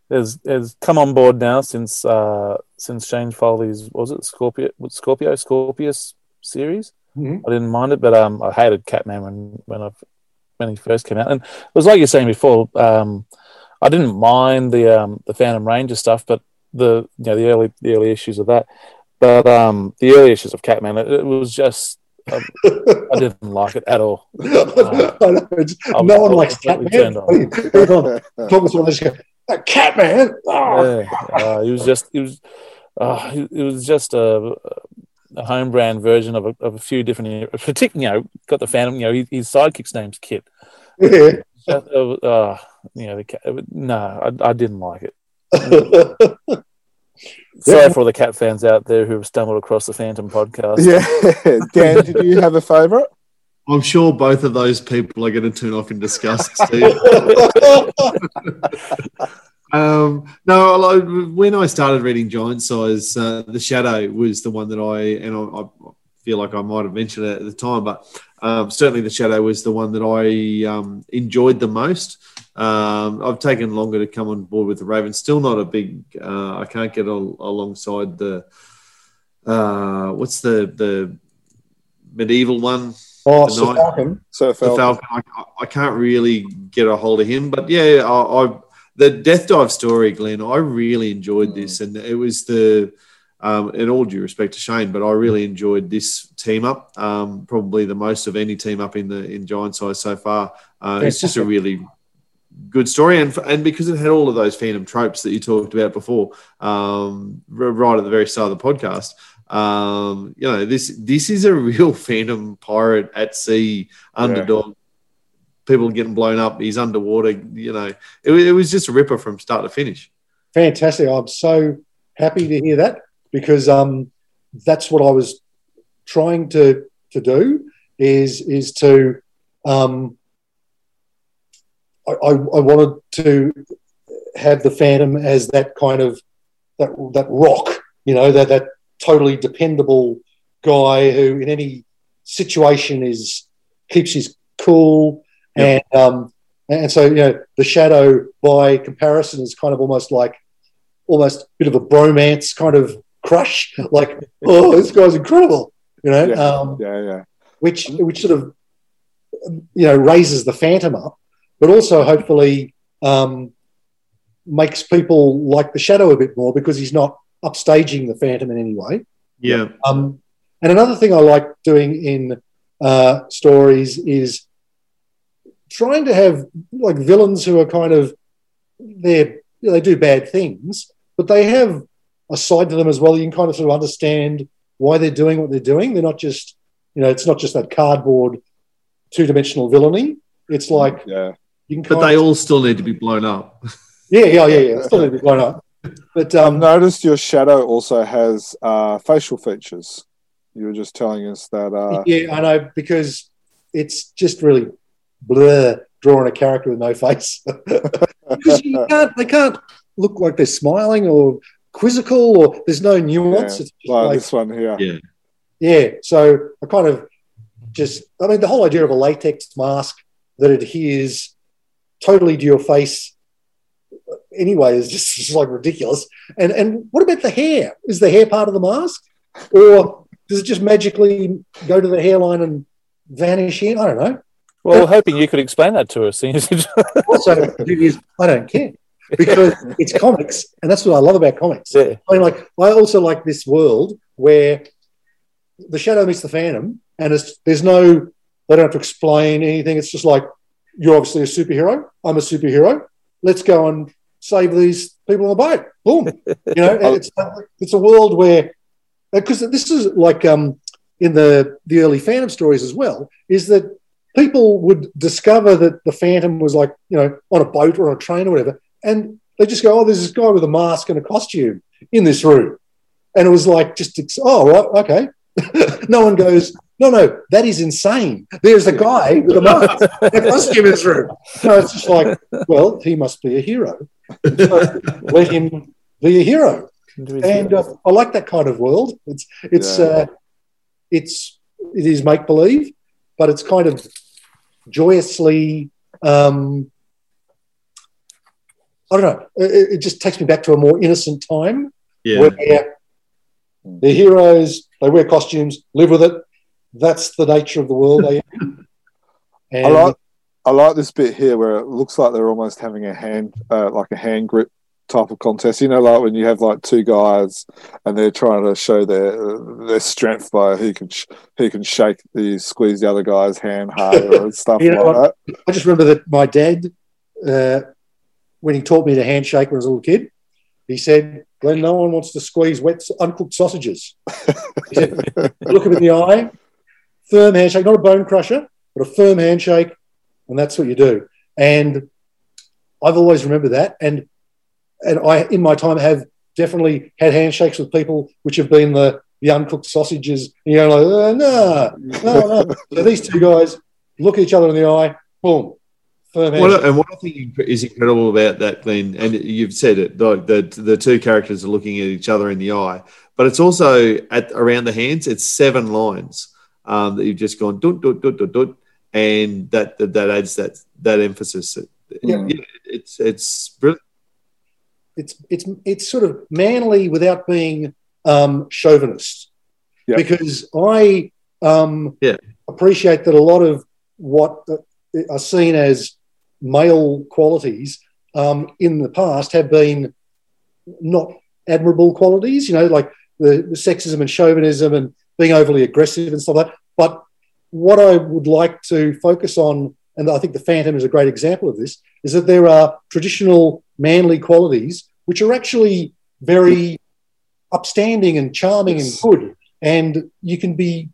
has has come on board now since uh, since Shane Foley's was it Scorpio Scorpio Scorpius series. Mhm. I didn't mind it, but um, I hated Catman when when I when he first came out, and it was like you're saying before. Um, I didn't mind the um, the Phantom Ranger stuff, but the you know the early the early issues of that, but um, the early issues of Catman, it, it was just um, I didn't like it at all. I know, I no one likes Catman. turned on. Everyone talking to someone, just go, "That Catman. Oh. Yeah, uh, it was just it was uh, it it was just a, a home brand version of a, of a few different. Particularly, you know, got the Phantom. You know, his, his sidekick's name's Kit. Yeah. Uh, uh, you know, the, cat- no, I, I didn't like it. Sorry for all the cat fans out there who have stumbled across the Phantom podcast. Yeah, Dan, did you have a favourite? I'm sure both of those people are going to turn off in disgust, Steve. Um, no, like, when I started reading Giant Size, uh, The Shadow was the one that I, and I, I feel like I might have mentioned it at the time, but um, certainly The Shadow was the one that I um, enjoyed the most. Um, I've taken longer to come on board with the Raven. Still not a big, uh, I can't get al- alongside the, uh, what's the, the medieval one? Oh, The Sir Falcon. So the Falcon. Falcon. I, I can't really get a hold of him, but yeah, I, I the Death Dive story, Glenn. I really enjoyed this, and it was the. Um, in all due respect to Shane, but I really enjoyed this team up. Um, probably the most of any team up in the in Giant Size so far. Uh, it's just a really good story, and and because it had all of those Phantom tropes that you talked about before, um, right at the very start of the podcast. Um, you know, this this is a real Phantom pirate at sea underdog. People getting blown up. He's underwater. You know, it, it was just a ripper from start to finish. Fantastic. I'm so happy to hear that because um, that's what I was trying to to do is is to um, I, I, I wanted to have the Phantom as that kind of that that rock, you know, that that totally dependable guy who in any situation is keeps his cool and um, and so you know the shadow by comparison is kind of almost like almost a bit of a bromance kind of crush like oh this guy's incredible you know Yeah. um, Yeah, yeah. which which sort of you know raises the phantom up but also hopefully um, makes people like the shadow a bit more because he's not upstaging the phantom in any way Yeah, um, and another thing I like doing in uh, stories is trying to have like villains who are kind of they they do bad things, but they have a side to them as well. You can kind of sort of understand why they're doing what they're doing. They're not just you know it's not just that cardboard two dimensional villainy. It's like Yeah. You can but they all still need to be blown up. yeah yeah yeah yeah still need to be blown up. But I've um, noticed your shadow also has uh, facial features. You were just telling us that. Uh, yeah, I know because it's just really blur drawing a character with no face because you can't they can't look like they're smiling or quizzical or there's no nuance. Yeah, It's just like like, this one here. Yeah. yeah, so I kind of just I mean the whole idea of a latex mask that adheres totally to your face anyway is just, just like ridiculous. And and what about the hair? Is the hair part of the mask, or does it just magically go to the hairline and vanish in? I don't know. Well, hoping you could explain that to us. seeing as you- Also, is, I don't care because it's comics, and that's what I love about comics. yeah. I mean, like I also like this world where the shadow meets the phantom, and it's there's no they don't have to explain anything. It's just like you're obviously a superhero. I'm a superhero. Let's go and save these people on the boat. Boom. You know, it's it's a world where because this is like um in the the early Phantom stories as well is that people would discover that the Phantom was like you know on a boat or on a train or whatever, and they just go, oh, there's this guy with a mask and a costume in this room, and it was like just oh right okay. no one goes. No, no, that is insane. There's a guy with a mask and a costume in his room. No, it's just like, well, he must be a hero. So let him be a hero and uh, I like that kind of world. It's it's Yeah. uh, it's it is make believe, but it's kind of joyously. Um, I don't know. It, it just takes me back to a more innocent time Yeah. where the heroes they wear costumes, live with it. That's the nature of the world they in. And I like, I like this bit here where it looks like they're almost having a hand, uh, like a hand grip type of contest. You know, like when you have like two guys and they're trying to show their their strength by who can sh- who can shake the squeeze the other guy's hand harder and stuff You know like what? that. I just remember that my dad, uh, when he taught me to handshake when I was a little kid, he said, Glenn, no one wants to squeeze wet, uncooked sausages. He said, look him in the eye, firm handshake, not a bone crusher, but a firm handshake, and that's what you do. And I've always remembered that. And and I, in my time, have definitely had handshakes with people which have been the, the uncooked sausages. You know, like, oh, no, no, no. So these two guys look each other in the eye, boom, firm handshake. And what I think is incredible about that, Glenn, and you've said it, the, the the two characters are looking at each other in the eye, but it's also at around the hands. It's seven lines um, that you've just gone dut dut dut dut dut, and that that, that adds that that emphasis. Yeah. Yeah, it's it's brilliant. it's it's it's sort of manly without being um, chauvinist. Yeah. Because I um, Yeah. appreciate that a lot of what are seen as male qualities um, in the past have been not admirable qualities. You know, like the, the sexism and chauvinism and being overly aggressive and stuff like that. But what I would like to focus on, and I think the Phantom is a great example of this, is that there are traditional manly qualities which are actually very upstanding and charming Yes. and good. And you can be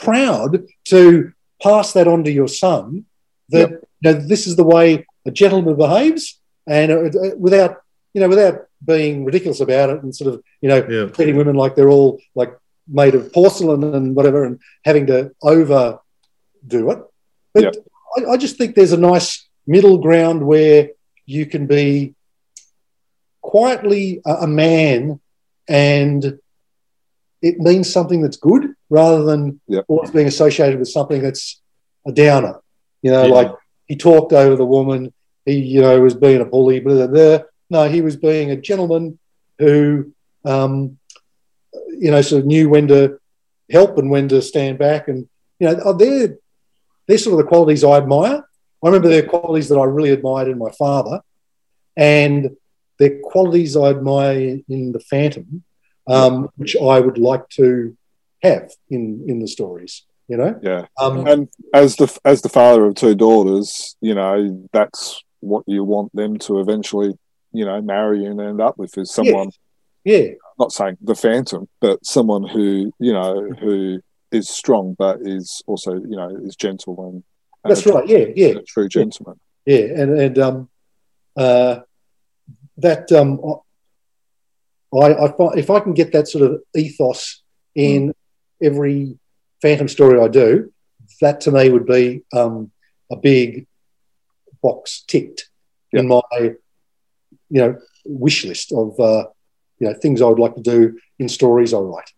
proud to pass that on to your son that you know, this is the way a gentleman behaves and uh, uh, without you know without being ridiculous about it and sort of you know Yeah. treating women like they're all like made of porcelain and whatever and having to overdo it but Yep. I, I just think there's a nice middle ground where you can be quietly a, a man and it means something that's good rather than Yep. always being associated with something that's a downer. You know, Yeah. like he talked over the woman, he, you know, was being a bully, blah, blah, blah. No, he was being a gentleman who, um, you know, sort of knew when to help and when to stand back. And, you know, oh, they're, they're sort of the qualities I admire. I remember they're qualities that I really admired in my father. And they're qualities I admire in the Phantom, um, which I would like to have in, in the stories, you know? Yeah, Um, and as the as the father of two daughters, you know that's what you want them to eventually, you know, marry and end up with is someone. yeah, Not saying the Phantom, but someone who you know who is strong, but is also you know is gentle and, and that's right. Yeah, yeah. true gentleman. Yeah, and and um, uh, that um, I, I find if I can get that sort of ethos in every Phantom story I do, that to me would be um, a big box ticked in my you know wish list of uh, you know things I would like to do in stories I write.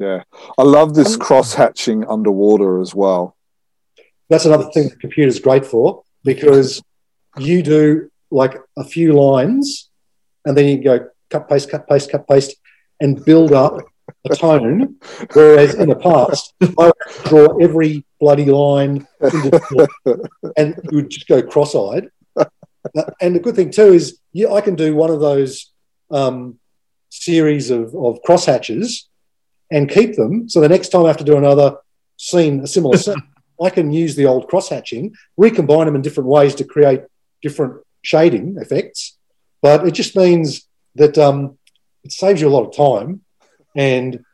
Yeah, I love this Um, cross hatching underwater as well. That's another thing the computer's great for because you do like a few lines and then you go cut, paste, cut, paste, cut, paste, and build up a tone. Whereas in the past, I would draw every bloody line and you would just go cross eyed. And the good thing too is, yeah, I can do one of those um, series of, of crosshatches and keep them. So the next time I have to do another scene, a similar scene, I can use the old crosshatching, recombine them in different ways to create different shading effects. But it just means that um, it saves you a lot of time and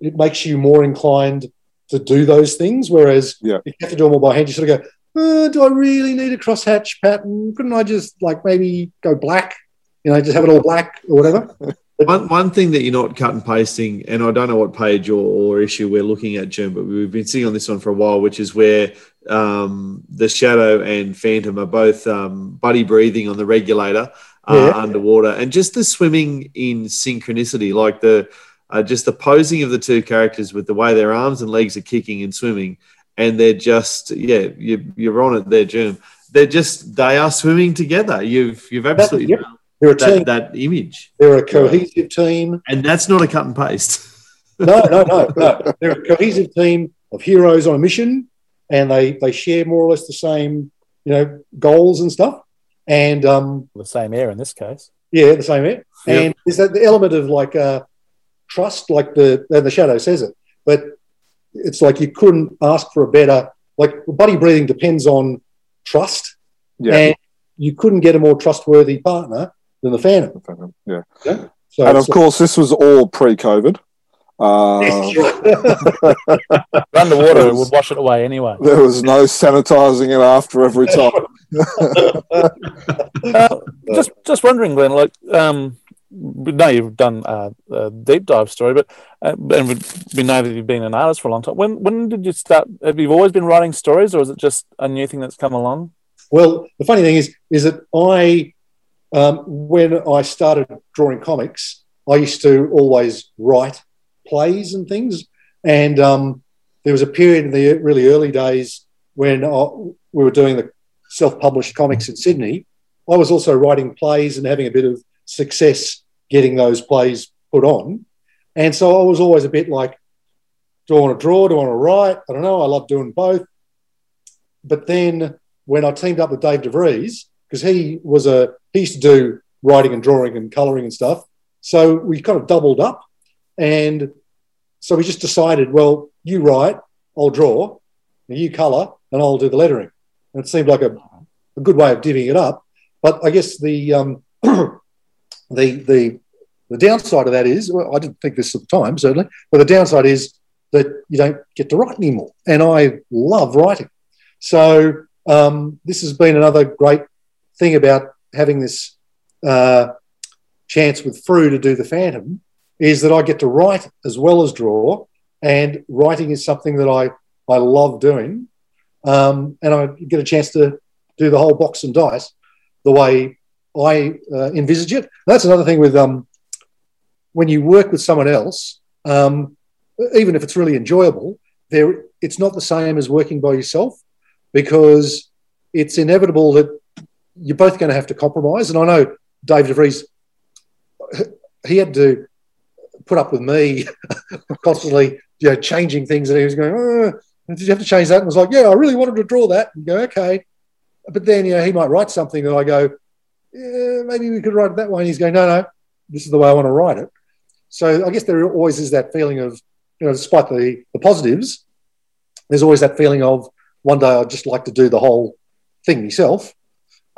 it makes you more inclined to do those things. Whereas Yeah. if you have to do them all by hand, you sort of go, uh, do I really need a crosshatch pattern? Couldn't I just like maybe go black? You know, just have it all black or whatever. One, one thing that you're not cut and pasting, and I don't know what page or, or issue we're looking at, Jim, but we've been sitting on this one for a while, which is where um, the Shadow and Phantom are both um, buddy breathing on the regulator uh, Yeah. underwater, and just the swimming in synchronicity, like the uh, just the posing of the two characters with the way their arms and legs are kicking and swimming, and they're just yeah, you, you're on it there, Jim. They're just they are swimming together. You've you've absolutely yep. They're a team. that, that image, They're a cohesive team. and that's not a cut and paste. No, no, no, no. They're a cohesive team of heroes on a mission, and they they share more or less the same, you you know, goals and stuff. And um, The same air in this case. yeah, the same air. Yep. And is that the element of like uh, trust, like the and the shadow says it, but it's like you couldn't ask for a better. Like buddy breathing depends on trust, Yeah. and you couldn't get a more trustworthy partner than the Phantom. yeah. So And of it's course, this was all pre-COVID. Uh, like- Underwater Yes. would wash it away anyway. there was no sanitizing it after every time. Uh, just just wondering, Glenn. Like, um, we know you've done uh, a Death Dive story, but uh, and we, we know that you've been an artist for a long time. When when did you start? Have you always been writing stories, or is it just a new thing that's come along? Well, the funny thing is, is that I, um, when I started drawing comics, I used to always write plays and things. And um, there was a period in the really early days when I, we were doing the self-published comics in Sydney. I was also writing plays and having a bit of success getting those plays put on. And so I was always a bit like, do I want to draw? Do I want to write? I don't know. I love doing both. But then when I teamed up with Dave DeVries, because he was a he used to do writing and drawing and colouring and stuff. So we kind of doubled up, and so we just decided, well, you write, I'll draw, and you colour, and I'll do the lettering. And it seemed like a, a good way of divvying it up. But I guess the um, the the the downside of that is, well, I didn't think this at the time certainly, but the downside is that you don't get to write anymore. And I love writing, so um, this has been another great thing about having this uh, chance with Frew to do the Phantom is that I get to write as well as draw, and writing is something that I I love doing, um, and I get a chance to do the whole box and dice the way I uh, envisage it. That's another thing with um, when you work with someone else, um, even if it's really enjoyable, there it's not the same as working by yourself because it's inevitable that you're both going to have to compromise. And I know Dave DeVries, he had to put up with me constantly, you know, changing things, and he was going, oh, "Did you have to change that?" And I was like, "Yeah, I really wanted to draw that." And go, "Okay," but then you know he might write something, and I go, "Yeah, maybe we could write it that way." And he's going, "No, no, this is the way I want to write it." So I guess there always is that feeling of, you know, despite the the positives, there's always that feeling of one day I'd just like to do the whole thing myself.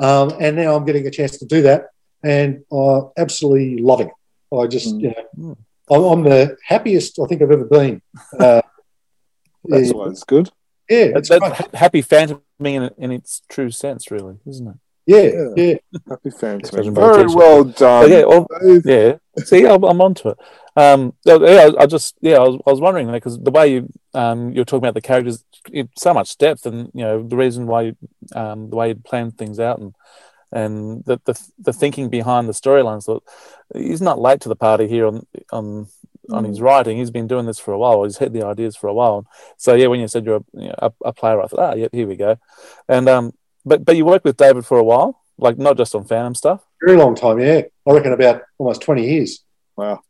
Um, and now I'm getting a chance to do that and uh, absolutely loving it. I just, Mm. you know, I'm, I'm the happiest I think I've ever been. Uh, That's yeah, always good. yeah, it's that's great. ha- happy phantoming in, in its true sense, really, isn't it? yeah, Yeah. yeah. Happy fans. Judging man. by the Very well done. Yeah, well, yeah. See, I'm, I'm onto it. Um, yeah, I, I just, yeah, I was, I was wondering because the way you, um, you're talking about the characters in so much depth, and you know the reason why, um, the way you planned things out, and and the the, the thinking behind the storylines. So he's not late to the party here on on on his writing. He's been doing this for a while. He's had the ideas for a while. So yeah, when you said you're a, you know, a, a player, I thought, ah, yeah, here we go. And um, but but you worked with David for a while, like not just on Phantom stuff. Very long time, yeah. I reckon about almost 20 years. Wow.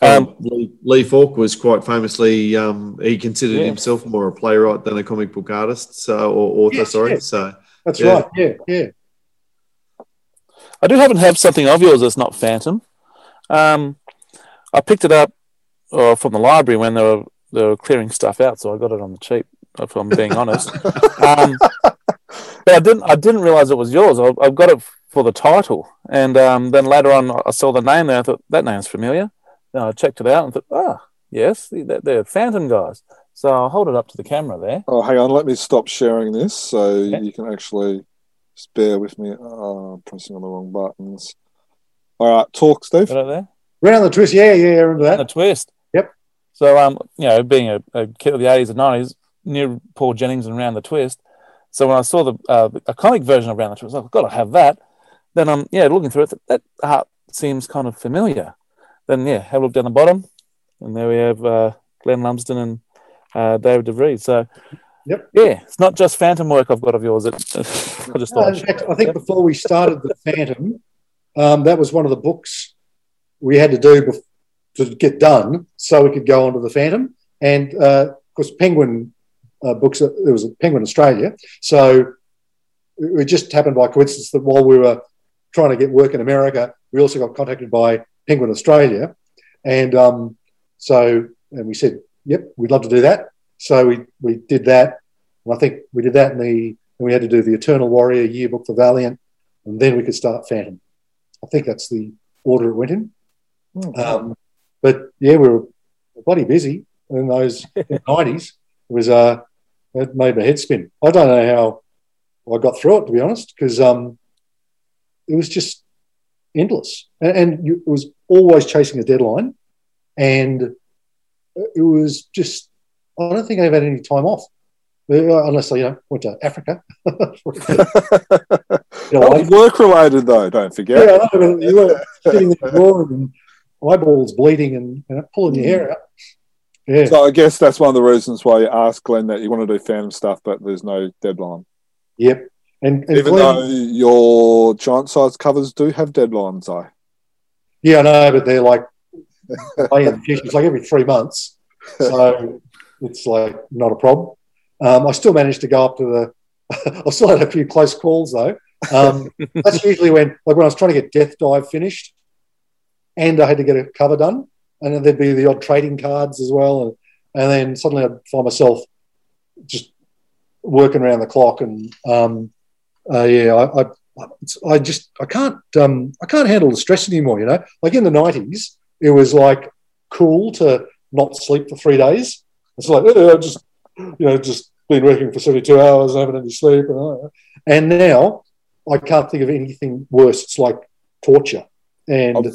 Um, Lee, Lee Falk was quite famously um, he considered Yeah. himself more a playwright than a comic book artist, so or author. Yes, sorry, yes. so That's Yeah. right. Yeah, yeah. I do happen to have something of yours that's not Phantom. Um, I picked it up uh, from the library when they were they were clearing stuff out, so I got it on the cheap. If I'm being honest, um, but I didn't I didn't realize it was yours. I, have got it for the title, and um, then later on I saw the name there. I thought that name's familiar. Then I checked it out and thought, ah, yes, they're, they're Phantom guys. So I'll hold it up to the camera there. Oh, hang on. Let me stop sharing this so Okay. you can actually just bear with me. Oh, I'm pressing on the wrong buttons. All right, talk, Steve. Got it there. Round the twist. Yeah, yeah, I remember and that. a twist. Yep. So, um, you know, being a, a kid of the eighties and nineties, knew Paul Jennings and Round the Twist. So when I saw the uh, a comic version of Round the Twist, I was like, I've got to have that. Then um, yeah, looking through it, that art seems kind of familiar. Then yeah, have a look down the bottom, and there we have uh, Glenn Lumsden and uh, David DeVries. So. Yep. Yeah, it's not just Phantom work I've got of yours. It, I just No, thought. in fact, I think before we started the Phantom, um, that was one of the books we had to do bef- to get done so we could go on to the Phantom. And uh, of course, Penguin uh, books, uh, there was a Penguin Australia. So it just happened by coincidence that while we were trying to get work in America, we also got contacted by Penguin Australia, and um, so and we said, "Yep, we'd love to do that." So we we did that, and I think we did that, and the and we had to do the Eternal Warrior yearbook for Valiant, and then we could start Phantom. I think that's the order it went in. Um, but yeah, we were bloody busy in those nineties. It was uh, it made my head spin. I don't know how I got through it to be honest, because um, it was just endless, and, and you, it was always chasing a deadline, and it was just. I don't think I've had any time off, uh, unless I you know went to Africa. You know, I- work related though. Don't forget. yeah, I know, you were sitting there and eyeballs bleeding and you know, pulling your hair out. Yeah, So I guess that's one of the reasons why you asked Glenn that you want to do Phantom stuff, but there's no deadline. yep. And, and Even Glenn- though your giant size covers do have deadlines, though. yeah, I know, but they're like way in the future. It's like every three months, so it's like not a problem. Um, I still managed to go up to the. I still had a few close calls though. Um, that's usually when, like, when I was trying to get Death Dive finished, and I had to get a cover done, and then there'd be the odd trading cards as well, and, and then suddenly I'd find myself just working around the clock, and um, uh, yeah, I, I, it's, I just I can't um, I can't handle the stress anymore. You know, like in the nineties, it was like cool to not sleep for three days. It's like "Oh, I just you know just been working for seventy two hours, I haven't had any sleep, and, all and now I can't think of anything worse. It's like torture. And I'm-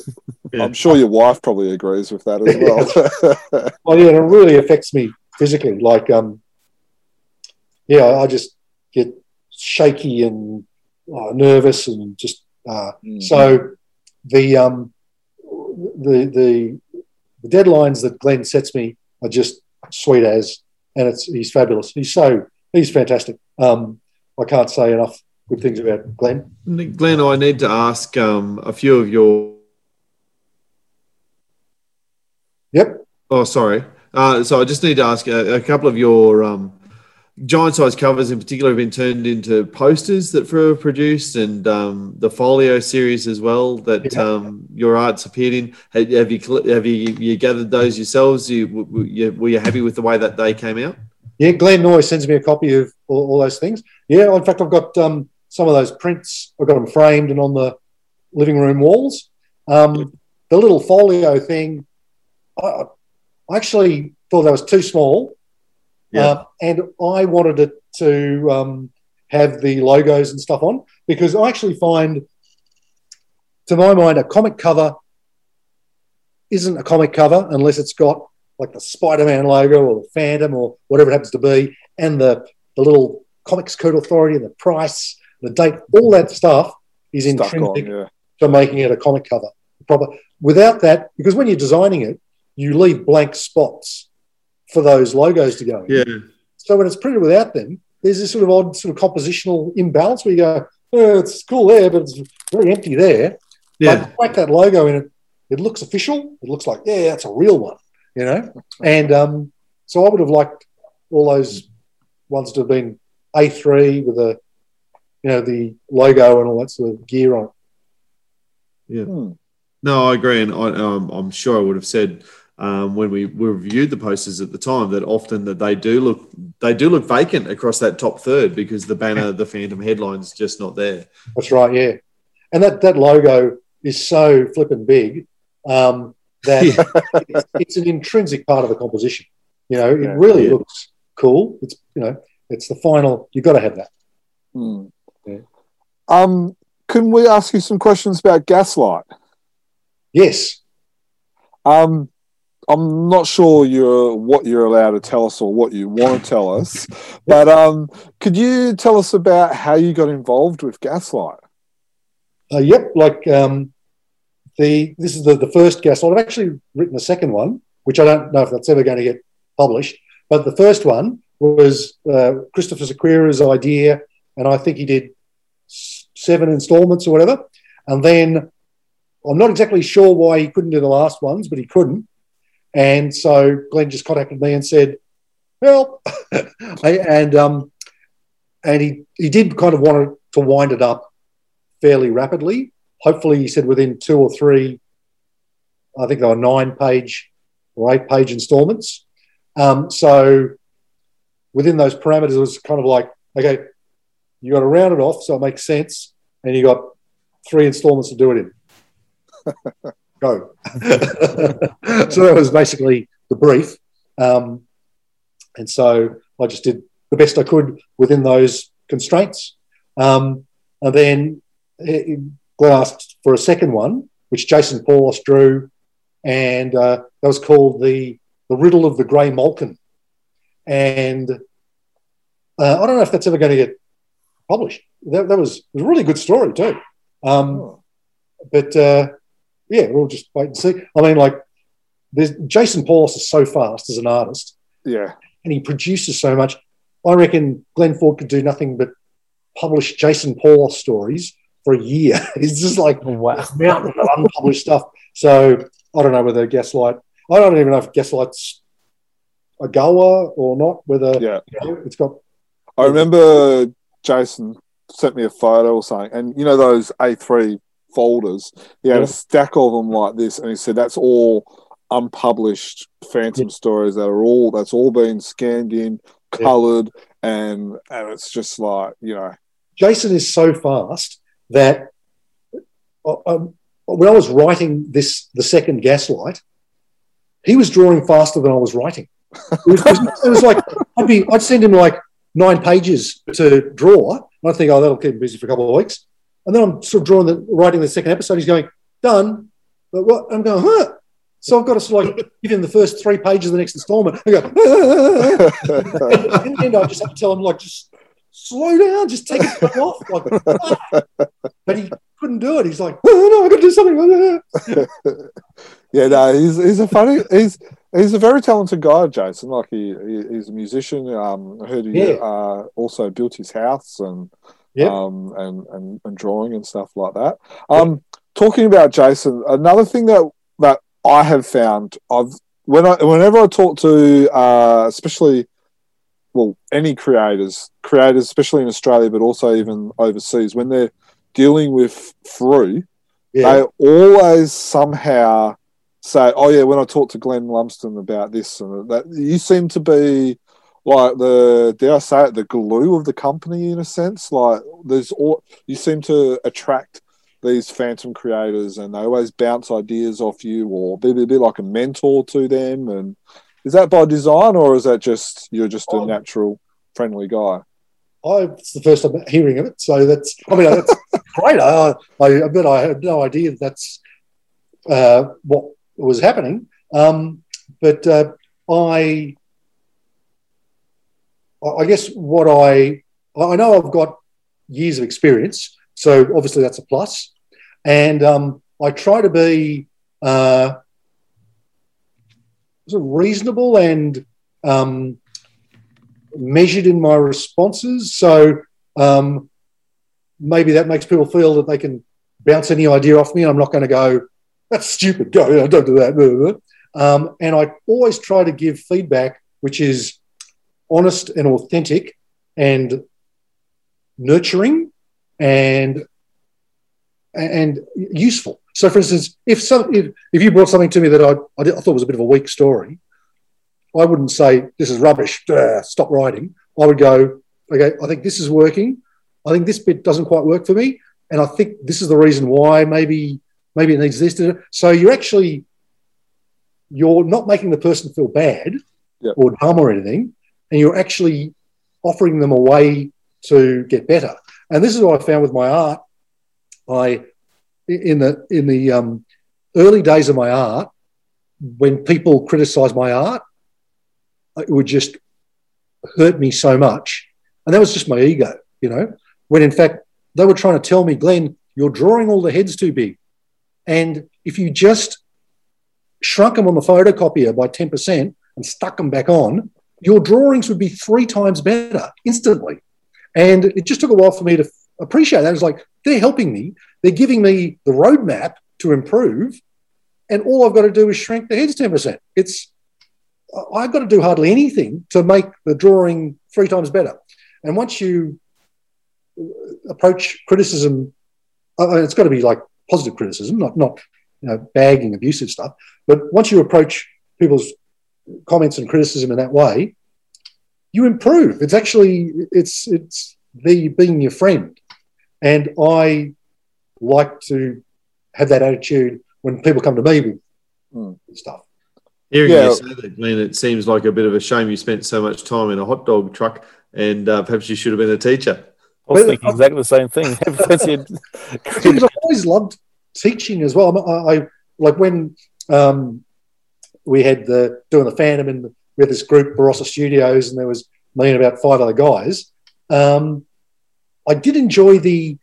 Yeah. I'm sure your wife probably agrees with that as well. well, yeah, it really affects me physically. Like, um, yeah, I just get shaky and uh, nervous and just uh, Mm. so the um, the the the deadlines that Glenn sets me are just sweet as, and it's he's fabulous. He's so he's fantastic. Um, I can't say enough good things about Glenn. Glenn, I need to ask um, a few of your. Yep. Oh, sorry. Uh, so I just need to ask a, a couple of your um, giant size covers in particular have been turned into posters that were produced and um, the folio series as well that Yeah. um, your arts appeared in. Have, have you have you, you gathered those yourselves? You, you, were you happy with the way that they came out? Yeah, Glenn always sends me a copy of all, all those things. Yeah, in fact, I've got um, some of those prints. I've got them framed and on the living room walls. Um, the little folio thing, I, I actually thought that was too small. Yeah. Uh, and I wanted it to um, have the logos and stuff on because I actually find, to my mind, a comic cover isn't a comic cover unless it's got like the Spider-Man logo or the Phantom or whatever it happens to be, and the, the little Comics Code Authority and the price, the date, all that stuff is Stuck on, intrinsic yeah. to making it a comic cover. Proper. Without that, because when you're designing it, you leave blank spots for those logos to go in. Yeah. So when it's printed without them, there's this sort of odd sort of compositional imbalance where you go, oh, it's cool there, but it's very empty there. Yeah. But whack that logo in it, it looks official. It looks like, yeah, that's a real one, you know? And um, so I would have liked all those ones to have been A3 with a, you know, the logo and all that sort of gear on it. Hmm. No, I agree, and I, um, I'm sure I would have said um, when we reviewed the posters at the time that often that they do look they do look vacant across that top third because the banner, the Phantom headline's just not there. That's right, yeah. And that, that logo is so flipping big um, that it's, it's an intrinsic part of the composition. You know, it Yeah. really Yeah. looks cool. It's, you know, it's the final, you've got to have that. Yeah. Um, can we ask you some questions about Gaslight? Yes. Um, I'm not sure you're what you're allowed to tell us or what you want to tell us, but um, could you tell us about how you got involved with Gaslight? Uh, yep, like um, the this is the, the first gaslight. I've actually written a second one, which I don't know if that's ever going to get published. But the first one was uh, Christopher Sequeira's idea, and I think he did seven installments or whatever. And then I'm not exactly sure why he couldn't do the last ones, but he couldn't. And so Glenn just contacted me and said, "Well," and um, and he he did kind of want to to wind it up fairly rapidly. Hopefully, he said within two or three, I think they were nine page or eight page installments. Um, so within those parameters, it was kind of like, okay, you got to round it off so it makes sense, and you got three installments to do it in. Go. so that was basically the brief. Um, and so I just did the best I could within those constraints. Um, and then Glenn asked for a second one, which Jason Paulos drew, and uh, that was called the the Riddle of the Grey Malkin. And uh, I don't know if that's ever going to get published. That, that was, was a really good story too. Um, oh. But uh, yeah, we'll just wait and see. I mean, like, there's Jason Paulos is so fast as an artist. Yeah. And he produces so much. I reckon Glenn Ford could do nothing but publish Jason Paulos stories for a year. It's just like wow. mountain of unpublished stuff. So I don't know whether Gaslight, I don't even know if Gaslight's a goer or not, whether yeah. You know, it's got. I remember Jason sent me a photo or something, and you know those A3 folders. He had yeah. a stack of them like this, and he said that's all unpublished Phantom yeah. stories that are all that's all been scanned in, coloured, yeah. and and it's just like you know. Jason is so fast that uh, um, when I was writing this, the second Gaslight, he was drawing faster than I was writing. It was, it was like I'd be I'd send him like nine pages to draw. And I think, oh, that'll keep him busy for a couple of weeks. And then I'm sort of drawing the writing the second episode. He's going, done. But what I'm going, huh? So I've got to sort of like give him the first three pages of the next installment. I go, and, and I just have to tell him like, just slow down, just take it off. Like, ah. but he couldn't do it. He's like, oh, no, I got to do something. yeah, no, he's he's a funny he's he's a very talented guy, Jason. Like he, he he's a musician. Um, I heard he yeah. uh, also built his house and yep. um and, and and drawing and stuff like that. Um, talking about Jason, another thing that that I have found, I've when I whenever I talk to uh, especially well any creators, creators especially in Australia, but also even overseas, when they're dealing with Frew, yeah. they always somehow say, "Oh yeah," when I talked to Glenn Lumsden about this and that, you seem to be like the dare I say it, the glue of the company in a sense. Like there's all you seem to attract these phantom creators, and they always bounce ideas off you, or be, be like a mentor to them. And is that by design, or is that just you're just a natural friendly guy? I, it's the first time hearing of it, so that's. I mean, that's great. I, I, but I had no idea that that's uh, what was happening. Um, but uh, I, I guess what I, I know I've got years of experience, so obviously that's a plus. And um, I try to be uh, reasonable and um, measured in my responses. So um, maybe that makes people feel that they can bounce any idea off me. I'm not going to go, that's stupid. Go, don't do that. Um, and I always try to give feedback which is honest and authentic and nurturing and and useful. So, for instance, if some if, if you brought something to me that I, I, I thought was a bit of a weak story, I wouldn't say this is rubbish. stop writing. I would go, okay, I think this is working. I think this bit doesn't quite work for me, and I think this is the reason why. Maybe maybe it needs this. So you're actually you're not making the person feel bad yep. or dumb or anything, and you're actually offering them a way to get better. And this is what I found with my art. I in the in the um, early days of my art, when people criticised my art, it would just hurt me so much, and that was just my ego, you know. When in fact they were trying to tell me, Glenn, you're drawing all the heads too big. And if you just shrunk them on the photocopier by 10% and stuck them back on, your drawings would be three times better instantly. And it just took a while for me to appreciate that. It's like, they're helping me. They're giving me the roadmap to improve. And all I've got to do is shrink the heads 10%. It's, I've got to do hardly anything to make the drawing three times better. And once you approach criticism. Uh, it's got to be like positive criticism, not not you know bagging abusive stuff. But once you approach people's comments and criticism in that way, you improve. It's actually it's it's the being your friend, and I like to have that attitude when people come to me with Hmm. stuff. Hearing Yeah. you say that, Glenn, it seems like a bit of a shame you spent so much time in a hot dog truck, and uh, perhaps you should have been a teacher. I was Well, thinking exactly the same thing. I've always loved teaching as well. I, I like when um, we had the doing the Phantom and we had this group Barossa Studios, and there was me and about five other guys. Um, I did enjoy the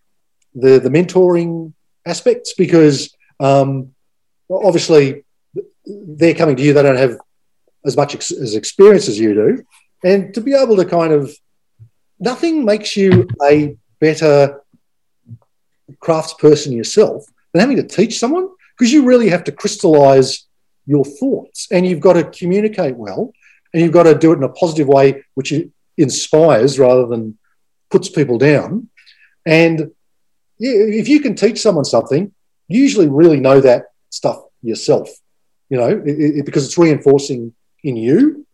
the, the mentoring aspects because um, obviously they're coming to you; they don't have as much ex- as experience as you do, and to be able to kind of nothing makes you a better craftsperson yourself than having to teach someone because you really have to crystallize your thoughts. And you've got to communicate well and you've got to do it in a positive way which inspires rather than puts people down. And if you can teach someone something you usually really know that stuff yourself you know it, it- because it's reinforcing in you.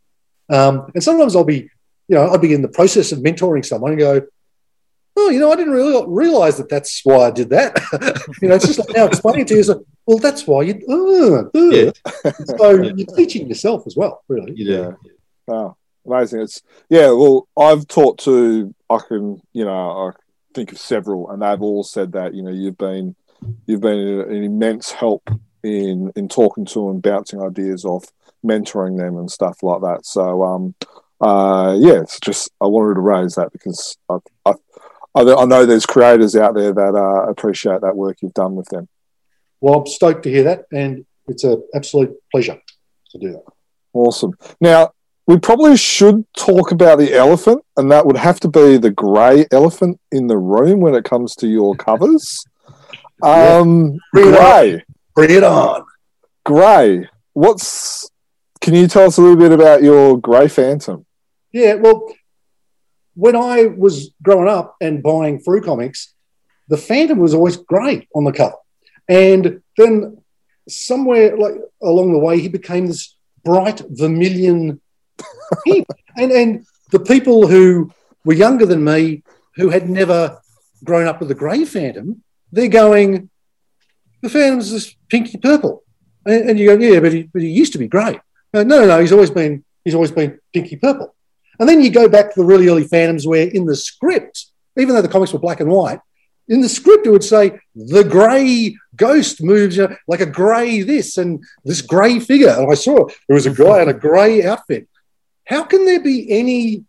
Um, and sometimes i'll be you know i'd be in the process of mentoring someone and go oh, you know, I didn't really realize that that's why I did that. you know, it's just like now explaining to you, so, well, that's why you, uh, uh. Yeah. So you're teaching yourself as well, really. Yeah. do. Oh, amazing. It's yeah. Well, I've taught to. I can you know I think of several, and they've all said that you know you've been you've been an immense help in in talking to and bouncing ideas off, mentoring them and stuff like that. So um, uh, yeah, it's just I wanted to raise that because I I, I I know there's creators out there that uh, appreciate that work you've done with them. Well, I'm stoked to hear that, and it's an absolute pleasure to do that. Awesome. Now, we probably should talk about the elephant, and that would have to be the grey elephant in the room when it comes to your covers. Um, it grey, Bring it on. grey. What's? Can you tell us a little bit about your grey phantom? Yeah, well, when I was growing up and buying Frew comics, the Phantom was always grey on the cover, and then somewhere like along the way, he became this bright vermilion pink. and and the people who were younger than me, who had never grown up with the grey Phantom, they're going, the Phantom's this pinky purple, and, and you go, yeah, but he, but he used to be grey. Uh, no, no, no, he's always been he's always been pinky purple. And then you go back to the really early Phantoms where in the script, even though the comics were black and white, in the script it would say the grey ghost moves you know, like a grey this and this grey figure. And I saw there was a guy in a grey outfit. How can there be any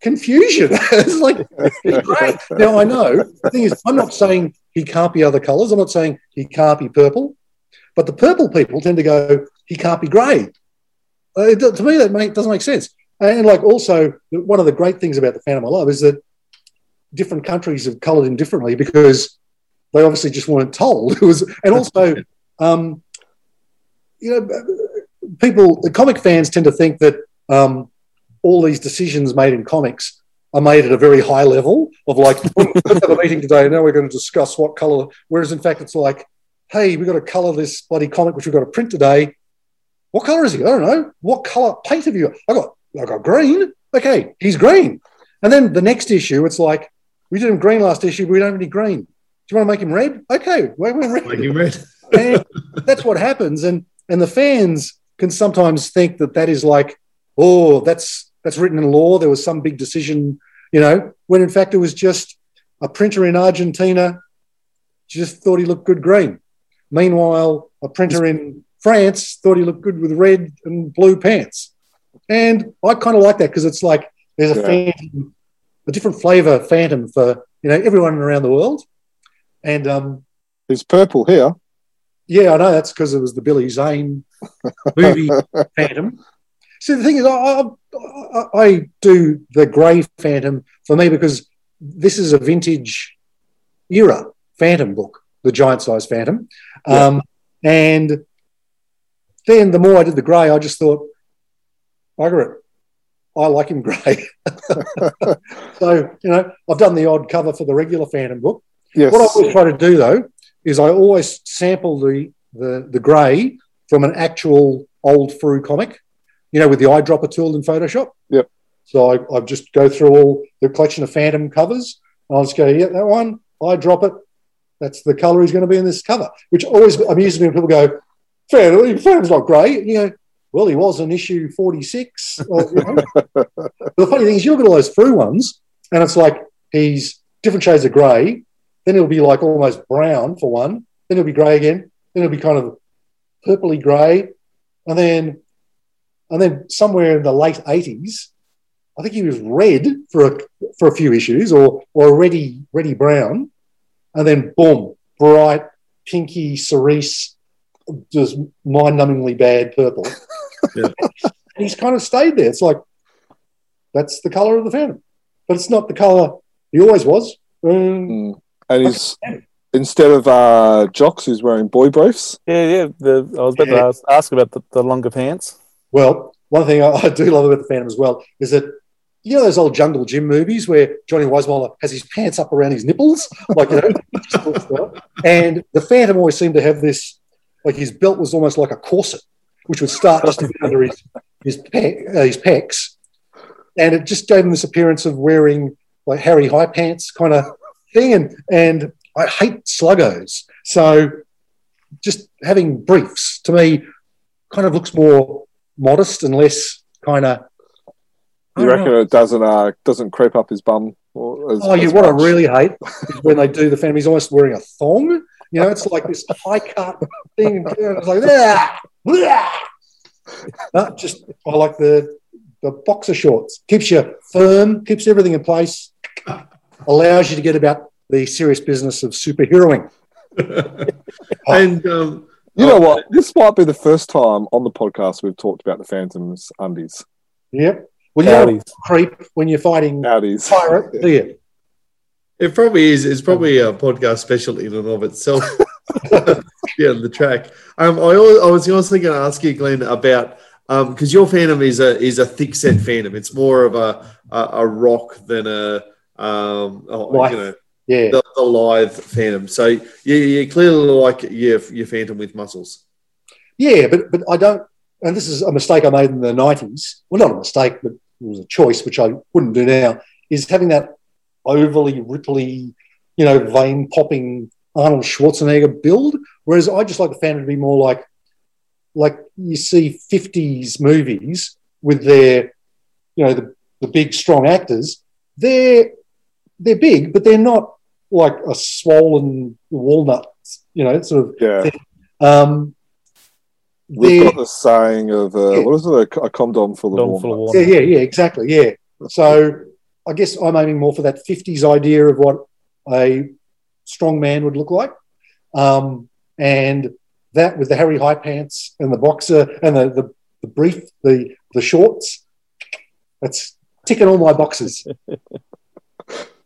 confusion? it's like it's grey. Now I know the thing is I'm not saying he can't be other colours. I'm not saying he can't be purple, but the purple people tend to go he can't be grey. Uh, to me, that make, doesn't make sense. And like also, one of the great things about the Phantom I love is that different countries have coloured him differently because they obviously just weren't told. It was, and also, um, you know, people, the comic fans tend to think that um, all these decisions made in comics are made at a very high level of like, let's have a meeting today. Now we're going to discuss what colour. Whereas in fact, it's like, hey, we've got to colour this bloody comic which we've got to print today. What colour is he? I don't know. What colour paint have you got? I got I got green. Okay, he's green. And then the next issue, it's like, we did him green last issue, but we don't have any green. Do you want to make him red? Okay, we're, we're red. You read. and that's what happens. And and the fans can sometimes think that that is like, oh, that's that's written in law. There was some big decision, you know, when in fact it was just a printer in Argentina just thought he looked good green. Meanwhile, a printer in France thought he looked good with red and blue pants. And I kind of like that because it's like there's a Yeah. phantom, a different flavor phantom for you know everyone around the world. And um, It's purple here. yeah, I know that's because it was the Billy Zane movie Phantom. See, the thing is, I, I, I- do the grey Phantom for me because this is a vintage era Phantom book, the giant size Phantom. Um, and then the more I did the grey, I just thought, bugger it. I like him grey. so, you know, I've done the odd cover for the regular Phantom book. Yes. What I always try to do though is I always sample the the, the grey from an actual old Frew comic, you know, with the eyedropper tool in Photoshop. Yep. So I, I just go through all the collection of Phantom covers. And I'll just go, yeah, that one, eyedrop it. That's the colour he's going to be in this cover, which always amuses me when people go, Phantom, Phantom's not grey. You go, well, he was in issue 46. Or, you know. the funny thing is, you look at all those Frew ones, and it's like he's different shades of grey. Then he'll be like almost brown for one. Then he'll be grey again. Then he'll be kind of purpley grey, and then and then somewhere in the late 80s, I think he was red for a for a few issues, or or reddy reddy brown, and then boom, bright pinky cerise, just mind-numbingly bad purple. Yeah. and he's kind of stayed there. It's like that's the color of the Phantom, but it's not the color he always was. Um. And he's instead of uh, jocks, he's wearing boy briefs. Yeah, yeah. The, I was about Yeah. to ask, ask about the, the longer pants. Well, one thing I, I do love about the Phantom as well is that you know those old jungle gym movies where Johnny Weissmuller has his pants up around his nipples, like you know, and the Phantom always seemed to have this, like his belt was almost like a corset, which would start just under his his, pe- uh, his pecs, and it just gave him this appearance of wearing like Harry high pants kind of thing, and and I hate sluggos, so just having briefs to me kind of looks more modest and less kind of. You reckon it doesn't uh, doesn't creep up his bum? Or as, Oh, yeah. as What I really hate is when they do the Phantom. He's almost wearing a thong. You know, it's like this high cut thing. and It's like ah. No, just I like the the boxer shorts. Keeps you firm. Keeps everything in place. Allows you to get about the serious business of superheroing. and um, You know what? This might be the first time on the podcast we've talked about the Phantom's undies. Yep. Well, you don't creep when you're fighting Outies. pirate, do you? It probably is. It's probably a podcast special in and of itself. yeah, the track. Um, I, I was also going to ask you, Glenn, about because your Phantom is a is a thick set Phantom. It's more of a a, a rock than a um, oh, you know Yeah. the, the lithe Phantom. So you, you clearly like your your Phantom with muscles. Yeah, but but I don't. And this is a mistake I made in the nineties. Well, not a mistake, but it was a choice which I wouldn't do now. Is having that overly ripply, you know, vein popping Arnold Schwarzenegger build. Whereas I just like the Phantom to be more like like you see fifties movies with their, you know, the, the big strong actors. They're they're big, but they're not like a swollen walnut. You know, sort of. Yeah. Um, We've got the saying of, uh, Yeah. what is it, a, a condom full of Dom full of walnuts. Yeah, yeah, yeah, exactly. Yeah. So I guess I'm aiming more for that 50s idea of what a strong man would look like. Um, and that with the Harry high pants and the boxer and the, the, the brief, the, the shorts, that's ticking all my boxes.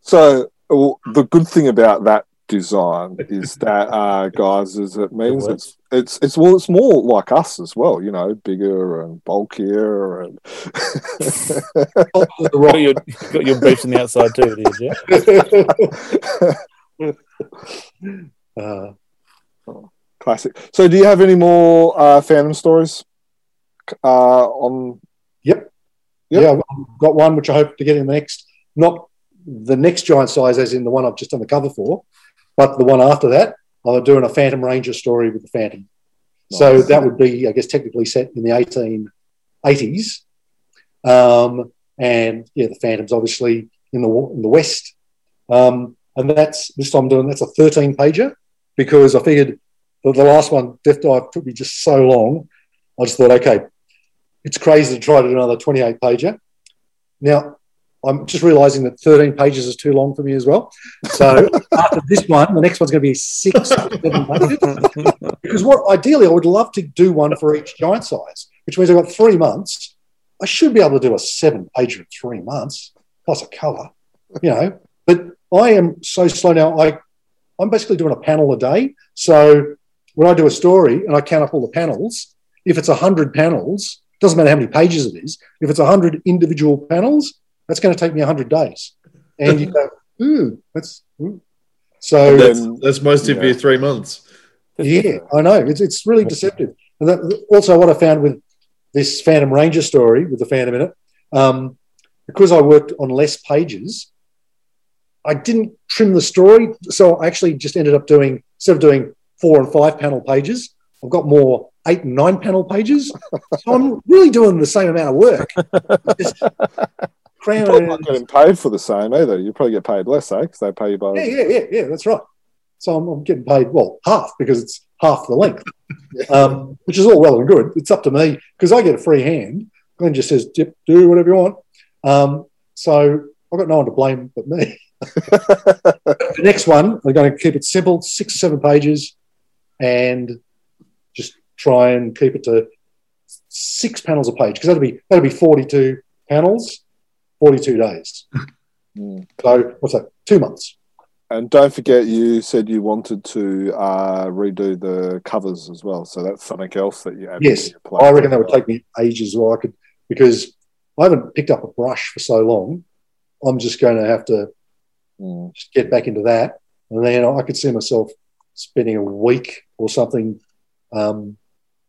So well, the good thing about that design is that, uh, guys, is it means works. it's it's it's well, it's more like us as well. You know, bigger and bulkier, and The Got rock. your, got your briefs on the outside too, did you? Uh, classic. So, do you have any more uh, Phantom stories? Uh, on Yep. Yeah, I've got one which I hope to get in the next, not the next giant size as in the one I've just done the cover for, but the one after that. I'm doing a Phantom Ranger story with the Phantom. So that would be, I guess, technically set in the 1880s. Um, and yeah, the Phantom's obviously in the in the West. Um, and that's this time I'm doing that's a 13 pager because I figured the, the last one, Death Dive, took me just so long. I just thought, okay, it's crazy to try to do another 28 pager. Now, I'm just realizing that 13 pages is too long for me as well. So after this one, the next one's going to be six, seven pages. Because what ideally I would love to do one for each giant size, which means I've got three months. I should be able to do a seven pager in three months, plus a color, you know. But I am so slow now. I, I'm basically doing a panel a day. So when I do a story and I count up all the panels, if it's 100 panels, Doesn't matter how many pages it is. If it's 100 individual panels, that's going to take me 100 days. And you go, ooh, that's. Ooh. So that's, that's most of yeah. your three months. yeah, I know. It's, it's really deceptive. And that, also, what I found with this Phantom Ranger story, with the Phantom in it, um, because I worked on less pages, I didn't trim the story. So I actually just ended up doing, instead of doing four and five panel pages, I've got more eight and nine panel pages. So I'm really doing the same amount of work. Just You're not getting paid for the same either. You probably get paid less, eh? Because they pay you by. Yeah, yeah, yeah, yeah, that's right. So I'm, I'm getting paid, well, half because it's half the length, um, which is all well and good. It's up to me because I get a free hand. Glenn just says, "Yep, do whatever you want. Um, so I've got no one to blame but me. the next one, I'm going to keep it simple, six or seven pages, and just try and keep it to six panels a page because that'll be that'll be 42 panels, 42 days. Mm. So what's that? Two months. And don't forget, you said you wanted to uh, redo the covers as well. So that's something else that you add. Yes, to your plan. I reckon that would take me ages. Well, I could because I haven't picked up a brush for so long. I'm just going to have to Mm. just get back into that, and then I could see myself spending a week or something um,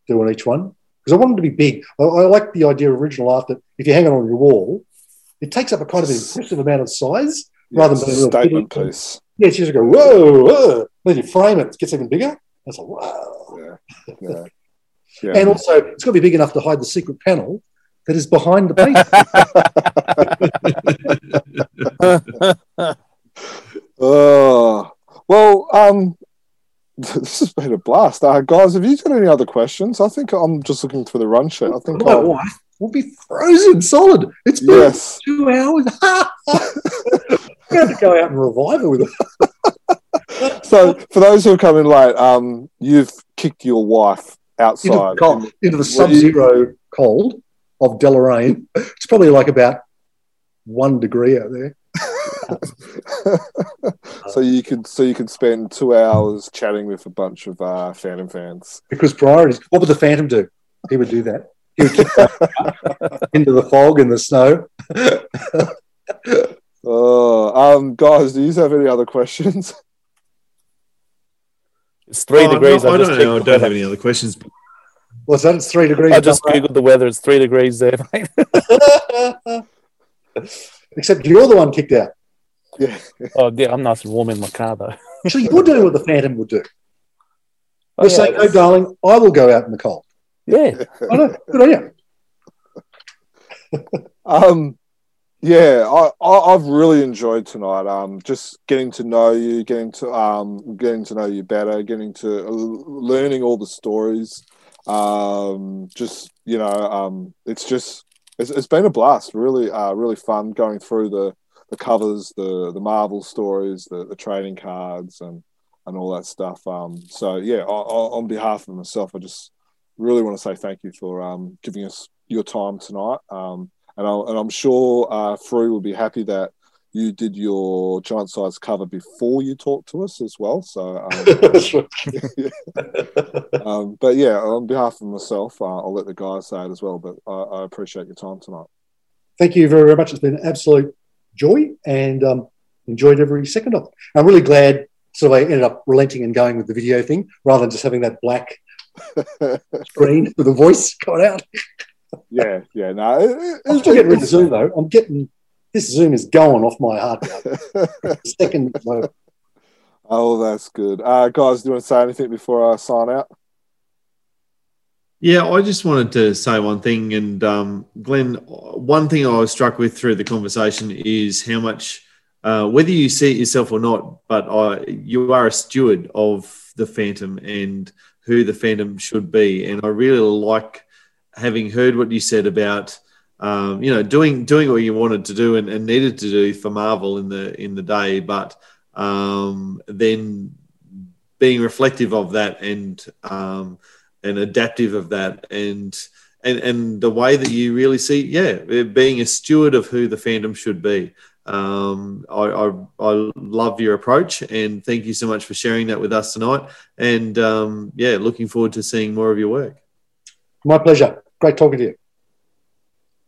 doing each one because I want them to be big. I, I like the idea of original art that if you hang it on your wall, it takes up a kind of impressive amount of size. Yeah, rather it's a than a little statement bitty- piece. Yeah, you just go whoa, whoa. Then you frame it, it gets even bigger. That's like wow. Yeah, yeah, yeah. And also, it's got to be big enough to hide the secret panel that is behind the painting. Oh, well, um, this has been a blast. Uh, guys, have you got any other questions? I think I'm just looking through the run sheet. I think My I'll, wife will be frozen solid. It's been yes. two hours. we have to go out and revive her with it. So, for those who are coming late, um, you've kicked your wife Into outside. the, cold, into the do you- sub-zero cold of Deloraine. It's probably like about one degree out there. so you could so you could spend two hours chatting with a bunch of uh, Phantom fans. Because priorities. What would the Phantom do? He would do that. He would kick her into the fog and the snow. Oh, um, guys, do you have any other questions? It's three Oh, degrees. no, I just don't know. I don't have any other questions. What's that? It's three degrees. I just googled the weather. It's three degrees there, mate. Except you're the one kicked out. Yeah. oh yeah, I'm nice and warm in my car though. Actually, you're doing what the Phantom would do. Oh, You're yeah, saying, no, that's- darling, I will go out in the cold. yeah. I know. Good on you. Um, yeah, I, I I've really enjoyed tonight. Um, just getting to know you, getting to um, getting to know you better, getting to uh, learning all the stories. Um, just you know, um, it's just it's, it's been a blast. Really, uh, really fun going through the the covers, the the Marvel stories, the the trading cards, and and all that stuff. Um, so yeah, I, I, on behalf of myself, I just really want to say thank you for um, giving us your time tonight. Um, and, I'll, and I'm sure uh, Frew will be happy that you did your giant size cover before you talked to us as well. So, um, That's right. um, but yeah, on behalf of myself, uh, I'll let the guys say it as well. But I, I appreciate your time tonight. Thank you very, very much. It's been an absolute joy and um, enjoyed every second of it. I'm really glad sort of I ended up relenting and going with the video thing rather than just having that black screen with the voice coming out. yeah, yeah. No, it, I'm still getting rid of Zoom though. I'm getting this Zoom is going off my heart. Second, oh, that's good. Uh, guys, do you want to say anything before I sign out? Yeah, I just wanted to say one thing. And um, Glenn, one thing I was struck with through the conversation is how much, uh, whether you see it yourself or not, but I, you are a steward of the Phantom and who the Phantom should be. And I really like having heard what you said about. Um, you know, doing doing what you wanted to do and, and needed to do for Marvel in the in the day, but um, then being reflective of that and um, and adaptive of that and and and the way that you really see yeah being a steward of who the fandom should be um, I, I, I love your approach and thank you so much for sharing that with us tonight and um, yeah looking forward to seeing more of your work my pleasure. Great talking to you.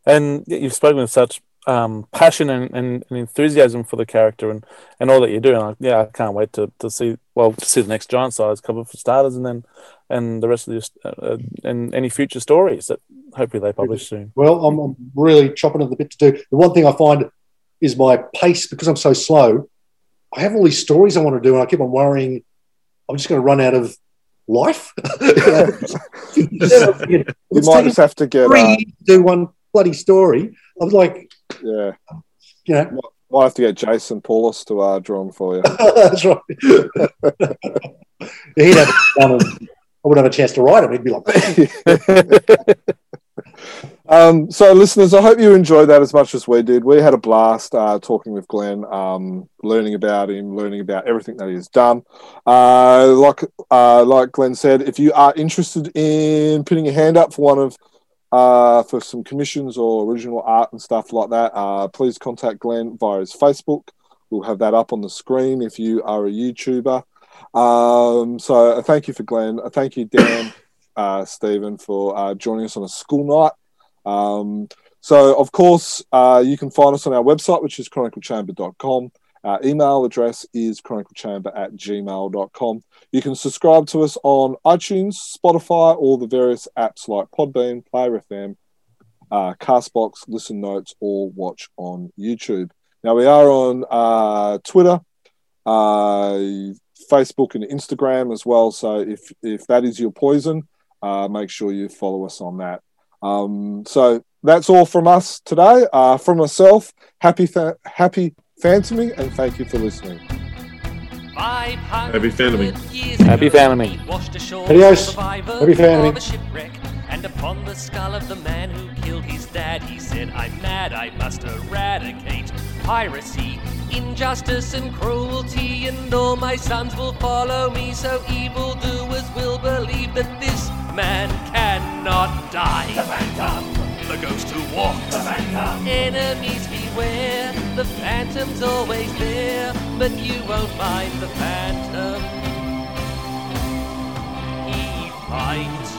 and you've spoken with such um, passion and, and, and, enthusiasm for the character and, and all that you're doing. Like, yeah, I can't wait to, to see well to see the next giant size cover for starters, and then and the rest of this uh, uh, and any future stories that hopefully they publish soon. Well, I'm, I'm really chopping at the bit to do. The one thing I find is my pace because I'm so slow. I have all these stories I want to do, and I keep on worrying I'm just going to run out of life. you might just have to get uh, do one bloody story. I was like, yeah, you know, might have to get Jason Paulos to uh, draw them for you. That's right. He'd have I wouldn't have a chance to write him. He'd be like. um, so, listeners, I hope you enjoyed that as much as we did. We had a blast uh, talking with Glenn, um, learning about him, learning about everything that he's done. Uh, like, uh, like Glenn said, if you are interested in putting your hand up for one of uh, for some commissions or original art and stuff like that, uh, please contact Glenn via his Facebook. We'll have that up on the screen if you are a YouTuber. Um, so, uh, thank you for Glenn. thank you, Dan uh, Stephen, for uh, joining us on a school night. Um, so, of course, uh, you can find us on our website, which is chroniclechamber.com. Our email address is chroniclechamber at gmail.com. You can subscribe to us on iTunes, Spotify, or the various apps like Podbean, Player FM, uh, Castbox, Listen Notes, or watch on YouTube. Now, we are on uh, Twitter, uh, Facebook, and Instagram as well. So, if, if that is your poison, uh, make sure you follow us on that. Um, so that's all from us today. Uh, from myself, happy fa- happy phantoming, and thank you for listening. Happy phantoming. Happy phantoming. Adios. Happy phantoming. And upon the skull of the man who killed his dad, he said, I'm mad, I must eradicate piracy, injustice, and cruelty, and all my sons will follow me, so evildoers will believe that this man cannot die. The to walks. The Phantom! Enemies beware, the Phantom's always there, but you won't find the Phantom. He fights